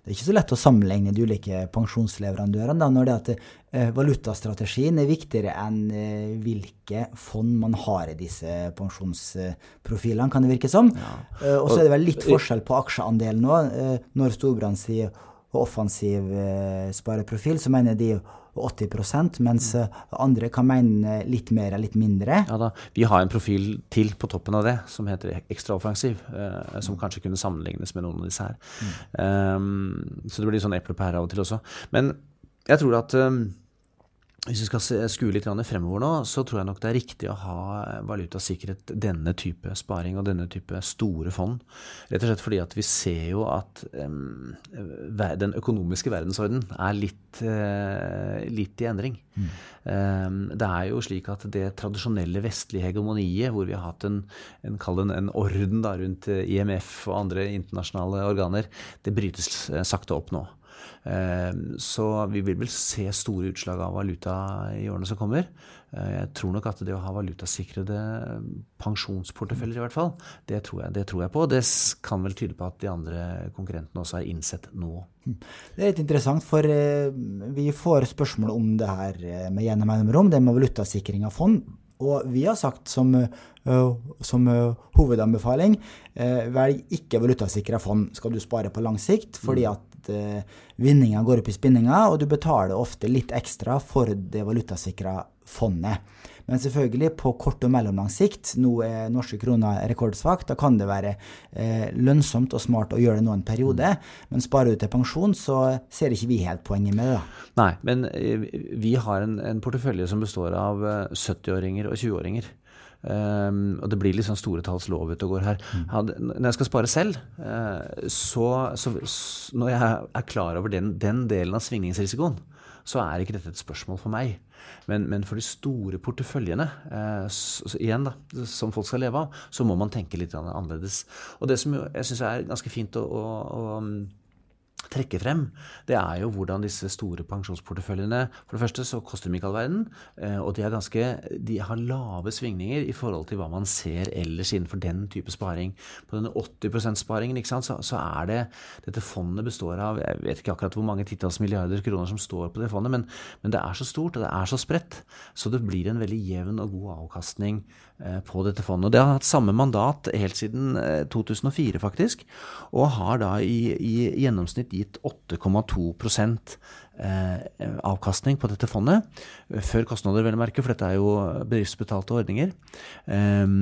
det er ikke så lett å sammenligne de ulike pensjonsleverandørene da, når det at eh, valutastrategien er viktigere enn eh, hvilke fond man har i disse pensjonsprofilene, kan det virke som. Ja. Eh, og så er det vel litt forskjell på aksjeandelen nå. Eh, når Storbrann sier offensiv eh, spareprofil, så mener de 80 mens eh, andre kan mene litt mer eller litt mindre. Ja da, Vi har en profil til på toppen av det som heter ekstraoffensiv, eh, som kanskje kunne sammenlignes med noen av disse her. Mm. Um, så det blir sånn eple og pære av og til også. Men jeg tror at um, hvis vi skal skue litt fremover nå, så tror jeg nok det er riktig å ha valutasikkerhet denne type sparing og denne type store fond. Rett og slett fordi at vi ser jo at um, den økonomiske verdensorden er litt, uh, litt i endring. Mm. Um, det er jo slik at det tradisjonelle vestlige hegemoniet, hvor vi har hatt en, en, en orden da, rundt IMF og andre internasjonale organer, det brytes eh, sakte opp nå. Eh, så vi vil vel se store utslag av valuta i årene som kommer. Eh, jeg tror nok at det å ha valutasikrede pensjonsporteføljer, i hvert fall, det tror, jeg, det tror jeg på. Det kan vel tyde på at de andre konkurrentene også har innsett nå. Det er litt interessant, for eh, vi får spørsmål om det her med gjennom mellomrom, det med valutasikring av fond. Og vi har sagt som, som hovedanbefaling velg ikke valutasikra fond skal du spare på lang sikt, fordi mm. At uh, vinninga går opp i spinninga, og du betaler ofte litt ekstra for det valutasikra fondet. Men selvfølgelig, på kort og mellomlang sikt, nå er norske kroner rekordsvakt, da kan det være eh, lønnsomt og smart å gjøre det nå en periode. Men sparer du til pensjon, så ser ikke vi helt poenget med det. Nei, men eh, vi har en, en portefølje som består av 70-åringer og 20-åringer. Um, og det blir litt sånn store talls lov ute og går her. Mm. Had, når jeg skal spare selv, uh, så, så, så, Når jeg er klar over den, den, delen av svingningsrisikoen, så er ikke dette et spørsmål for meg. Men, men for de store porteføljene, uh, så, igjen da, som folk skal leve av, så må man tenke litt annerledes. Og det som jeg syns er ganske fint å, å, å trekke frem, det er jo hvordan disse store pensjonsporteføljene For det første så koster de ikke all verden, eh, og de, ganske, de, har lave svingninger i forhold til hva man ser ellers innenfor den type sparing. På denne 80 %-sparingen så, så, er det Dette fondet består av Jeg vet ikke akkurat hvor mange titalls milliarder kroner som står på det fondet, men, men, det er så stort og det er så spredt, så det blir en veldig jevn og god avkastning på dette fondet. Det har hatt samme mandat helt siden 2004, eh, faktisk, og har da i, i gjennomsnitt gitt 8,2 eh, avkastning på dette fondet. Før kostnader, vel å merke, for dette er jo bedriftsbetalte ordninger. Eh,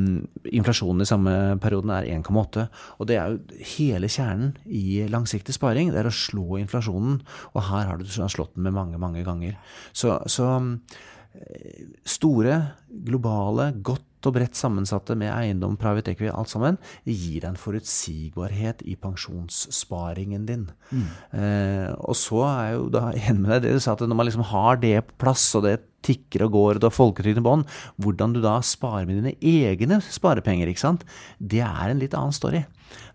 inflasjonen i samme perioden er 1,8. Og det er jo hele kjernen i langsiktig sparing. Det er å slå inflasjonen. Og her har du slått den med mange, mange ganger. Så, så eh, store, globale, godt og bredt sammensatte med eiendom, private equity, alt sammen, gir deg en forutsigbarhet i pensjonssparingen din. Mm. Eh, og så er jeg jo da enig med deg det du sa, at når man liksom har det på plass, og det tikker og går, og du har folketrygden i bånn, hvordan du da sparer med dine egne sparepenger, ikke sant, det er en litt annen story.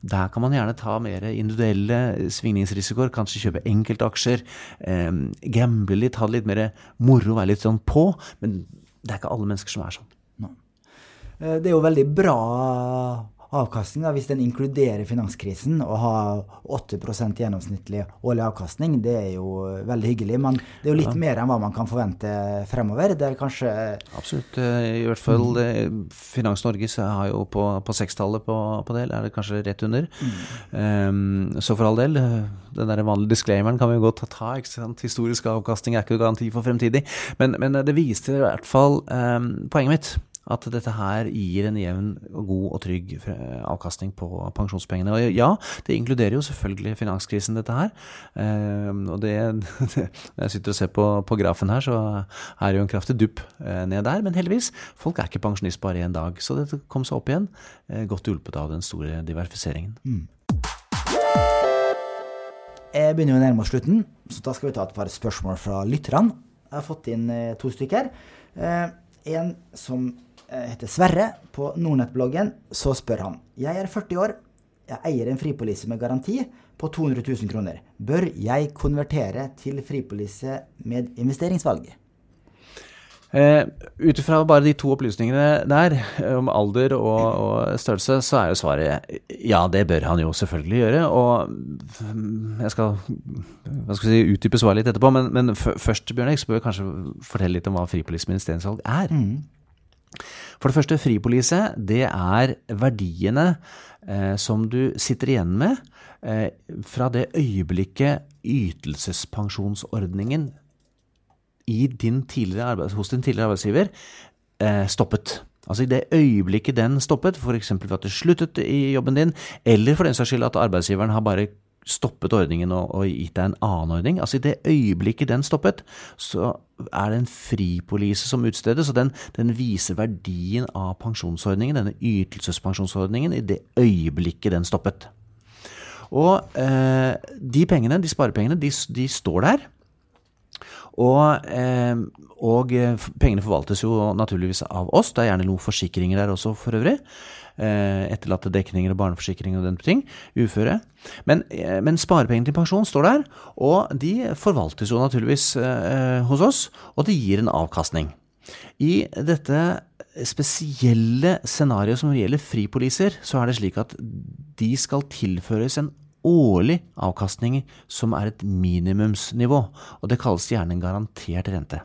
Der kan man gjerne ta mer individuelle svingningsrisikoer, kanskje kjøpe enkeltaksjer, eh, gamble litt, ha det litt mer moro, være litt sånn på, men det er ikke alle mennesker som er sånn. Eh, det er jo veldig bra avkastning da, hvis den inkluderer finanskrisen. Å ha 8 gjennomsnittlig årlig avkastning, det er jo veldig hyggelig. Men det er jo litt ja. mer enn hva man kan forvente fremover. Det er kanskje Absolutt. Eh, I hvert fall mm. Finans Norge har jo på, på sekstallet på, på del, er det kanskje rett under. Mm. Um, så for all del, den der vanlige disclaimeren kan vi jo godt ta. ikke sant? Historisk avkastning er ikke garanti for fremtidig. Men, men det viste i hvert fall um, poenget mitt at dette her gir en jevn, god og trygg avkastning på pensjonspengene. Og ja, det inkluderer jo selvfølgelig finanskrisen, dette her. Ehm, og det, Når jeg sitter og ser på, på, grafen her, så er det jo en kraftig dupp eh, ned der. Men heldigvis, folk er ikke pensjonist bare en dag. Så dette kom seg opp igjen. Eh, godt hjulpet av den store diversifiseringen. Mm. jeg begynner å nærme oss slutten, så da skal vi ta et par spørsmål fra lytterne. Jeg har fått inn eh, to stykker. Eh, en som eh, heter Sverre på Nordnett-bloggen. Så spør han. Jeg er 40 år. Jeg eier en fripolise med garanti på 200 000 kroner. Bør jeg konvertere til fripolise med investeringsvalg? Uh, Ut ifra bare de to opplysningene der, om alder og, og, størrelse, så er jo svaret ja, det bør han jo selvfølgelig gjøre. Og jeg skal, skal si, utdype svaret litt etterpå, men, men først Bjørn så bør jeg kanskje fortelle litt om hva fripolise med investeringsvalg er. Mm. For det første, fripolise, det er verdiene eh, som du sitter igjen med eh, fra det øyeblikket ytelsespensjonsordningen din hos din tidligere arbeidsgiver eh, stoppet. Altså i det øyeblikket den stoppet, f.eks. ved at du sluttet i jobben din, eller for den saks skyld at arbeidsgiveren har bare stoppet ordningen og, og, gitt deg en annen ordning. Altså I det øyeblikket den stoppet, så er det en fripolise som utstedes, og den, den, viser verdien av pensjonsordningen, denne ytelsespensjonsordningen, i det øyeblikket den stoppet. Og eh, de pengene, de sparepengene, de, de står der. Og, eh, og, eh, pengene forvaltes jo naturligvis av oss. Det er gjerne noen forsikringer der også, for øvrig. Eh, etterlatte dekninger og barneforsikring og den ting. Uføre. Men, eh, men sparepengene til pensjon står der, og de forvaltes jo naturligvis eh, hos oss, og det gir en avkastning. I dette spesielle scenarioet som gjelder fripoliser, så er det slik at de skal tilføres en årlig avkastning som er et minimumsnivå, og det kalles gjerne en garantert rente.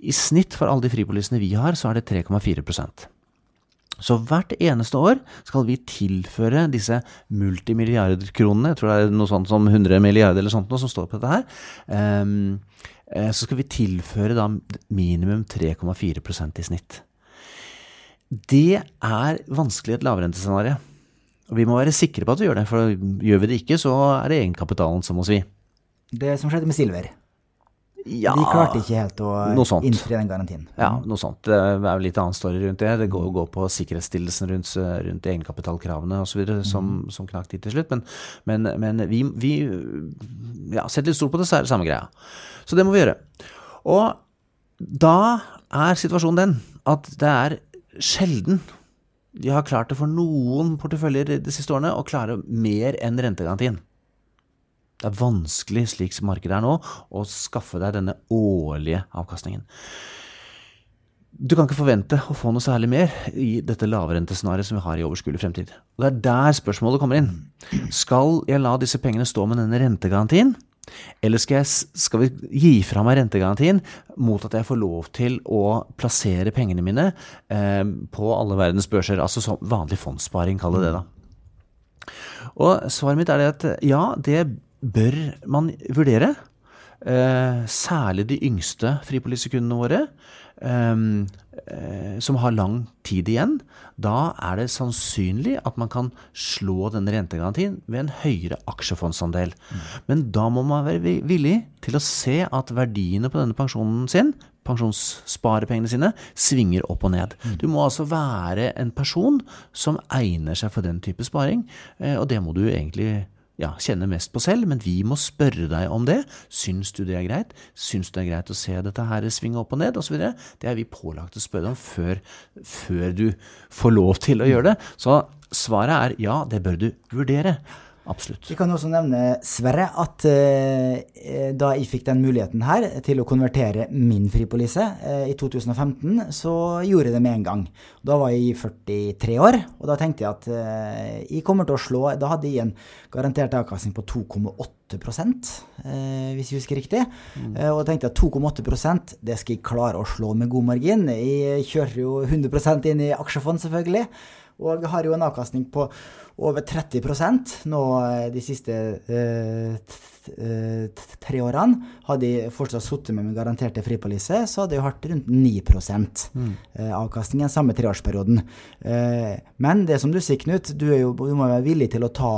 I snitt for alle de fripolisene vi har, så er det 3,4% så hvert eneste år skal vi tilføre disse multimilliardkronene, jeg tror det er noe sånt som 100 milliarder eller sånt noe som står på dette her, um, så skal vi tilføre da minimum 3,4% i snitt. Det er vanskelig i et lavrentescenario. Og vi må være sikre på at vi gjør det, for gjør vi det ikke, så er det egenkapitalen som må svi. Det som skjedde med Silver. Ja, de klarte ikke helt å innfri den garantien. Ja, noe sånt. Det er jo litt annen story rundt det. Det går jo på sikkerhetsstillelsen rundt, rundt egenkapitalkravene osv. som, mm. som knakk de til slutt. Men, men, men vi, vi ja, setter litt stort på det, så er det samme greia. Så det må vi gjøre. Og da er situasjonen den at det er sjelden de har klart det for noen porteføljer de siste årene å klare mer enn rentegarantien. Det er vanskelig, slik som markedet er nå, å skaffe deg denne årlige avkastningen. Du kan ikke forvente å få noe særlig mer i dette lavrentescenarioet som vi har i overskuelig fremtid. Og Det er der spørsmålet kommer inn. Skal jeg la disse pengene stå med denne rentegarantien? Eller skal, jeg, skal, vi gi fra meg rentegarantien mot at jeg får lov til å plassere pengene mine eh, på alle verdens børser? Altså sånn vanlig fondssparing, kall det det, da. Og svaret mitt er det at ja, det bør man vurdere. Eh, særlig de yngste fripolisekundene våre. Um, som har lang tid igjen, da er det sannsynlig at man kan slå denne rentegarantien ved en høyere aksjefondsandel. Mm. Men da må man være villig til å se at verdiene på denne pensjonen sin, pensjonssparepengene sine, svinger opp og ned. Du må altså være en person som egner seg for den type sparing, eh, og det må du egentlig ja, kjenner mest på selv, men vi må spørre deg om det. Syns du det er greit? Syns du det er greit å se dette her svinge opp og ned, osv.? Det er vi pålagt å spørre deg om før, før du får lov til å gjøre det. Så svaret er ja, det bør du vurdere. Absolutt. Vi kan også nevne, Sverre, at eh, da jeg fikk den muligheten her til å konvertere min fripolise eh, i 2015, så gjorde jeg det med en gang. Da var jeg 43 år, og da tenkte jeg at eh, jeg kommer til å slå Da hadde jeg en garantert avkastning på 2,8 eh, hvis jeg husker riktig. Mm. Eh, og tenkte at 2,8% det skal jeg klare å slå med god margin. Jeg kjører jo 100% inn i aksjefond, selvfølgelig. Og har jo en avkastning på over 30 nå eh, de siste eh, eh tre årene. Hadde de fortsatt sittet med min garanterte fripolise, så hadde det hatt rundt 9 mm. Avkastning den samme treårsperioden. Men det som du sier, Knut, du, jo, du, må være villig til å ta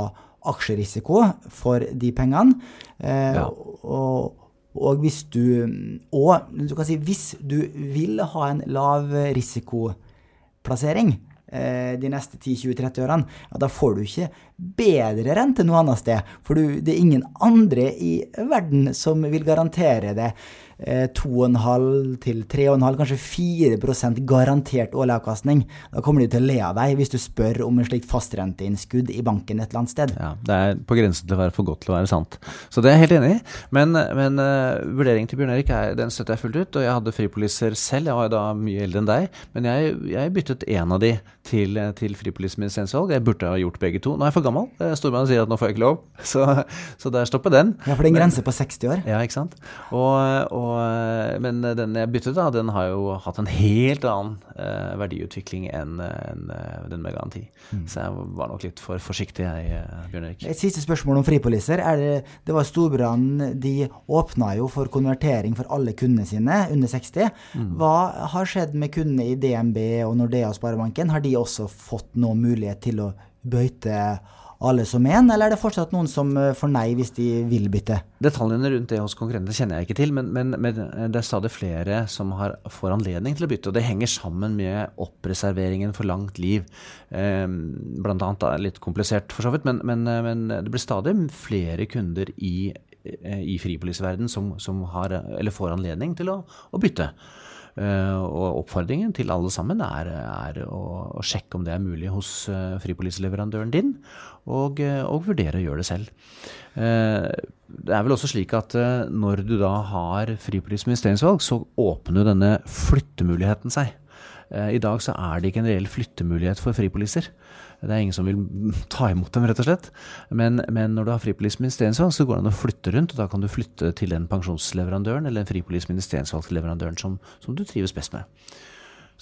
aksjerisiko for de pengene. Ja. og, og hvis du Og du kan si hvis du vil ha en lav risikoplassering, de neste 10-20-30 årene, ja, da får du ikke bedre rente noe annet sted. For du, det er ingen andre i verden som vil garantere det 2,5 til 3,5, kanskje 4 garantert årlig avkastning. Da kommer de til å le av deg hvis du spør om en slikt fastrenteinnskudd i banken et eller annet sted. Ja, Det er på grensen til å være for godt til å være sant. Så det er jeg helt enig i. Men, men uh, vurderingen til Bjørn Erik er, den støtter jeg fullt ut. Og jeg hadde fripoliser selv, jeg var da mye eldre enn deg. Men jeg, jeg byttet én av de til, til fripoliser med lisensvalg. Jeg burde ha gjort begge to. Nå er jeg for gammel. Eh, Stormannen sier at nå får jeg ikke lov. Så, så der stopper den. Ja, for det er en grense på 60 år. Ja, ikke sant. Og, og Eh, men den jeg byttet, da, den har jo hatt en helt annen uh, verdiutvikling enn en, uh, den med garanti. Mm. Så jeg var nok litt for forsiktig, jeg, Bjørn Erik. Et siste spørsmål om fripoliser. Det, det, var Storbrann, de åpna jo for konvertering for alle kundene sine under 60. Mm. Hva har skjedd med kundene i DNB og Nordea og Sparebanken? Har de også fått noen mulighet til å bøyte alle som en, eller er det fortsatt noen som eh, får nei hvis de vil bytte? Detaljene rundt det hos konkurrentene kjenner jeg ikke til, men, men, men, det er stadig flere som har, får anledning til å bytte. Og det henger sammen med oppreserveringen for langt liv. Eh, blant annet da, litt komplisert for så vidt, men, men, det blir stadig flere kunder i, eh, i fripoliseverden som, som har, får anledning til å, å bytte. Uh, og oppfordringen til alle sammen er, er å, å, sjekke om det er mulig hos fripoliseleverandøren din og, eh, og vurdere å gjøre det selv. Eh, det er vel også slik at eh, når du da har fripolitisk investeringsvalg, så åpner denne flyttemuligheten seg. I dag så er det ikke en reell flyttemulighet for fripoliser. Det er ingen som vil ta imot dem, rett og slett. Men, men når du har fripolitisk investeringsvalg, så går det an å flytte rundt. og Da kan du flytte til den pensjonsleverandøren eller den fripolitisk investeringsvalgsleverandøren som, som du trives best med.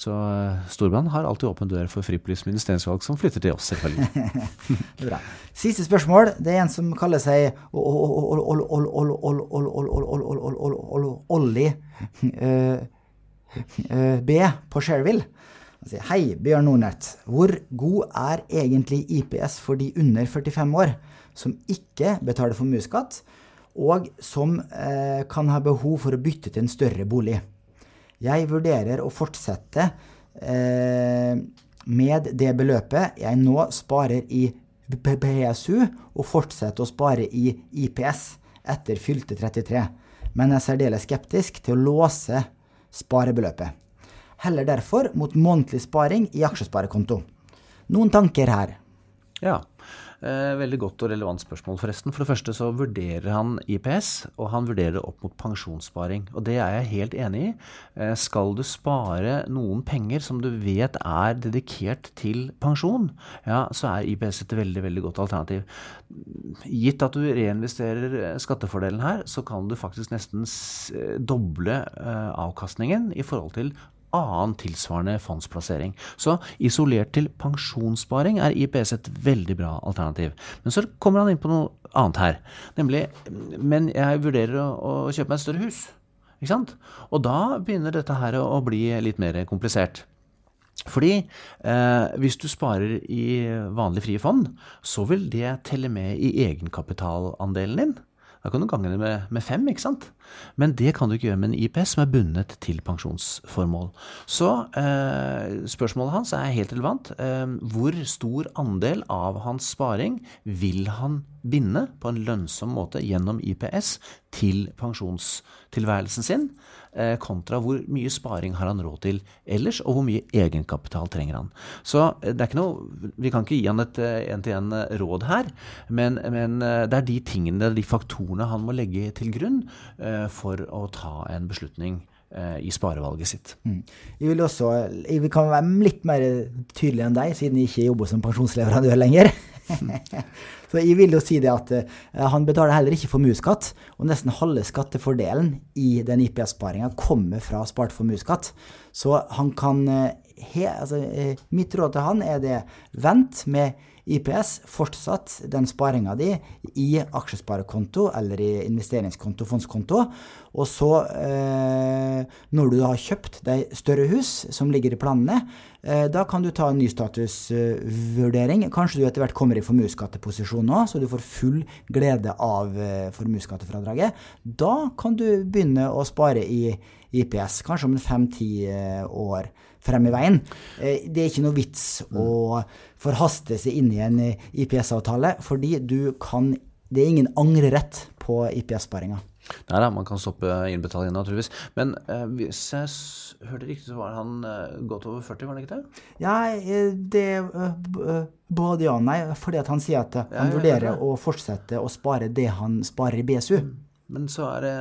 Så uh, har alltid åpen dør for investeringsvalg som flytter til oss, selvfølgelig. Bra. Siste spørsmål. Det er en som kaller seg Olli B på Sherville. Han sier hei, Bjørn Nordnett. Hvor god er egentlig IPS for de under 45 år som ikke betaler formuesskatt, og som eh, kan ha behov for å bytte til en større bolig? Jeg vurderer å fortsette eh, med det beløpet jeg nå sparer i PSU, og fortsette å spare i IPS etter fylte 33, men jeg er særdeles skeptisk til å låse sparebeløpet. Heller derfor mot månedlig sparing i aksjesparekonto. Noen tanker her? Ja. Eh, veldig godt og relevant spørsmål, forresten. For det første så vurderer han IPS, og han vurderer det opp mot pensjonssparing. Og det er jeg helt enig i. Eh, skal du spare noen penger som du vet er dedikert til pensjon, ja, så er IPS et veldig, veldig godt alternativ. Gitt at du reinvesterer eh, skattefordelen her, så kan du faktisk nesten doble avkastningen i forhold til annen tilsvarende fondsplassering. Så isolert til pensjonssparing er IPS et veldig bra alternativ. Men så kommer han inn på noe annet her, nemlig Men jeg vurderer å, å kjøpe meg et større hus. Ikke sant? Og da begynner dette her å bli litt mer komplisert. Fordi eh, hvis du sparer i vanlig frie fond, så vil det telle med i egenkapitalandelen din. Da kan du gange det med, med, fem, ikke sant? Men det kan du ikke gjøre med en IPS som er bundet til pensjonsformål. Så eh, spørsmålet hans er helt relevant. Eh, hvor stor andel av hans sparing vil han binde på en lønnsom måte gjennom IPS til pensjonstilværelsen sin, kontra hvor mye sparing har han råd til ellers, og hvor mye egenkapital trenger han. Så eh, det er ikke noe, Vi kan ikke gi han et én-til-én-råd her, men, men, det er de tingene, de faktorene han må legge til grunn for å ta en beslutning i sparevalget sitt. Mm. Jeg vil også, jeg kan være litt mer tydelig enn deg, siden jeg ikke jobber som pensjonsleverandør lenger. Så jeg vil jo si det at uh, han betaler heller ikke formuesskatt, og nesten halve skattefordelen i den IPS-sparinga kommer fra spart formuesskatt. Så han kan uh, he, altså, uh, Mitt råd til han er det vent med IPS, fortsatt den sparinga di i aksjesparekonto eller i investeringskonto, fondskonto. Og så, eh, når du har kjøpt deg større hus, som ligger i planene, eh, da kan du ta en ny statusvurdering. Kanskje du etter hvert kommer i formuesskatteposisjon nå, så du får full glede av eh, formuesskattefradraget. Da kan du begynne å spare i IPS, kanskje om fem-ti eh, år frem i veien. Eh, det er ikke noe vits å forhaste seg inn i en eh, IPS-avtale, fordi du kan Det er ingen angrerett på IPS-sparinga. Nei da, man kan stoppe innbetalingen naturligvis. Men eh, hvis jeg hørte riktig, så var han eh, godt over 40, var han ikke det? Ja, eh, det eh, eh, både ja og nei, fordi at han sier at han Ja, vurderer å fortsette å spare det han sparer i BSU. Men så er det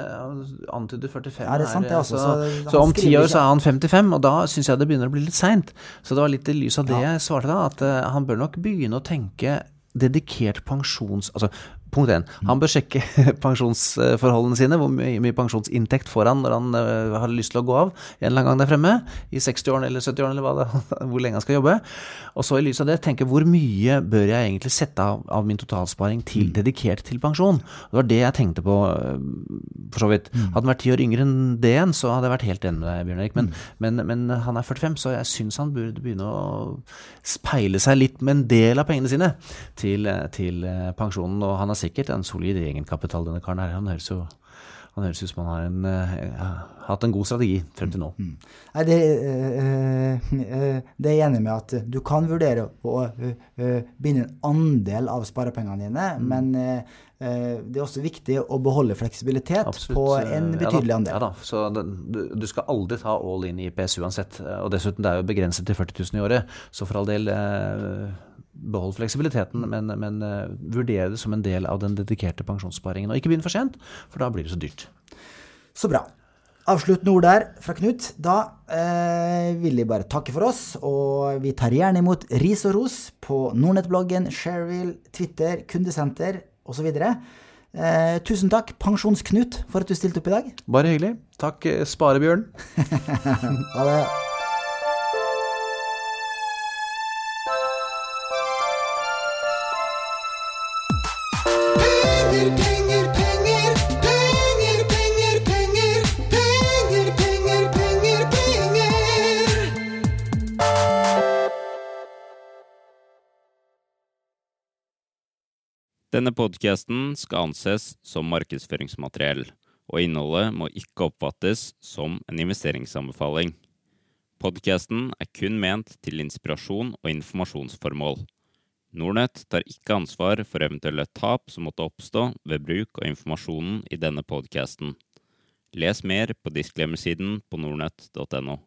antydet 45. Ja, det er sant det, altså. Så, Så om ti år så er han 55, og da syns jeg det begynner å bli litt seint. Så det var litt i lys av det Ja. jeg svarte da, at han bør nok begynne å tenke dedikert pensjons... Altså, punkt én, han bør sjekke pensjonsforholdene sine. Hvor mye, mye pensjonsinntekt får han når han uh, har lyst til å gå av en eller annen gang der fremme? I 60-årene eller 70-årene, eller hva det, hvor lenge han skal jobbe. Og så i lys av det tenke hvor mye bør jeg egentlig sette av, av min totalsparing til dedikert til pensjon? Det var det jeg tenkte på, eh, for så vidt. Hadde han vært ti år yngre enn det igjen, så hadde jeg vært helt enig med deg, Bjørn Erik. Men, men, men han er 45, så jeg syns han burde begynne å speile seg litt med en del av pengene sine til, til eh, pensjonen. Og han har sikkert en solid egenkapital, denne karen her. Han høres jo han høres ut som han har en, eh, hatt en god strategi frem til nå. Nei, det, eh, det er jeg enig med at du kan vurdere å binde en andel av sparepengene dine, Mm. men det er også viktig å beholde fleksibilitet Absolutt. på en ja da, betydelig andel. Ja da, så det, du, du skal aldri ta all in i IPS uansett. Og dessuten, det er jo begrenset til 40 000 i året, så for all del behold fleksibiliteten, men, men uh, vurder det som en del av den dedikerte pensjonssparingen. Og ikke begynn for sent, for da blir det så dyrt. Så bra. Avsluttende ord der fra Knut. Da eh, vil jeg bare takke for oss, og vi tar gjerne imot ris og ros på Nordnettbloggen, Shareville, Twitter, kundesenter osv. Eh, tusen takk, Pensjonsknut, for at du stilte opp i dag. Bare hyggelig. Takk, eh, Sparebjørn. Ha det. Penger, penger, penger. Penger, penger, penger. Penger, penger, penger. Denne podkasten skal anses som markedsføringsmateriell, og innholdet må ikke oppfattes som en investeringsanbefaling. Podkasten er kun ment til inspirasjon og informasjonsformål. Nordnett tar ikke ansvar for eventuelle tap som måtte oppstå ved bruk av informasjonen i denne podkasten. Les mer på disclaimer-siden på nordnett.no.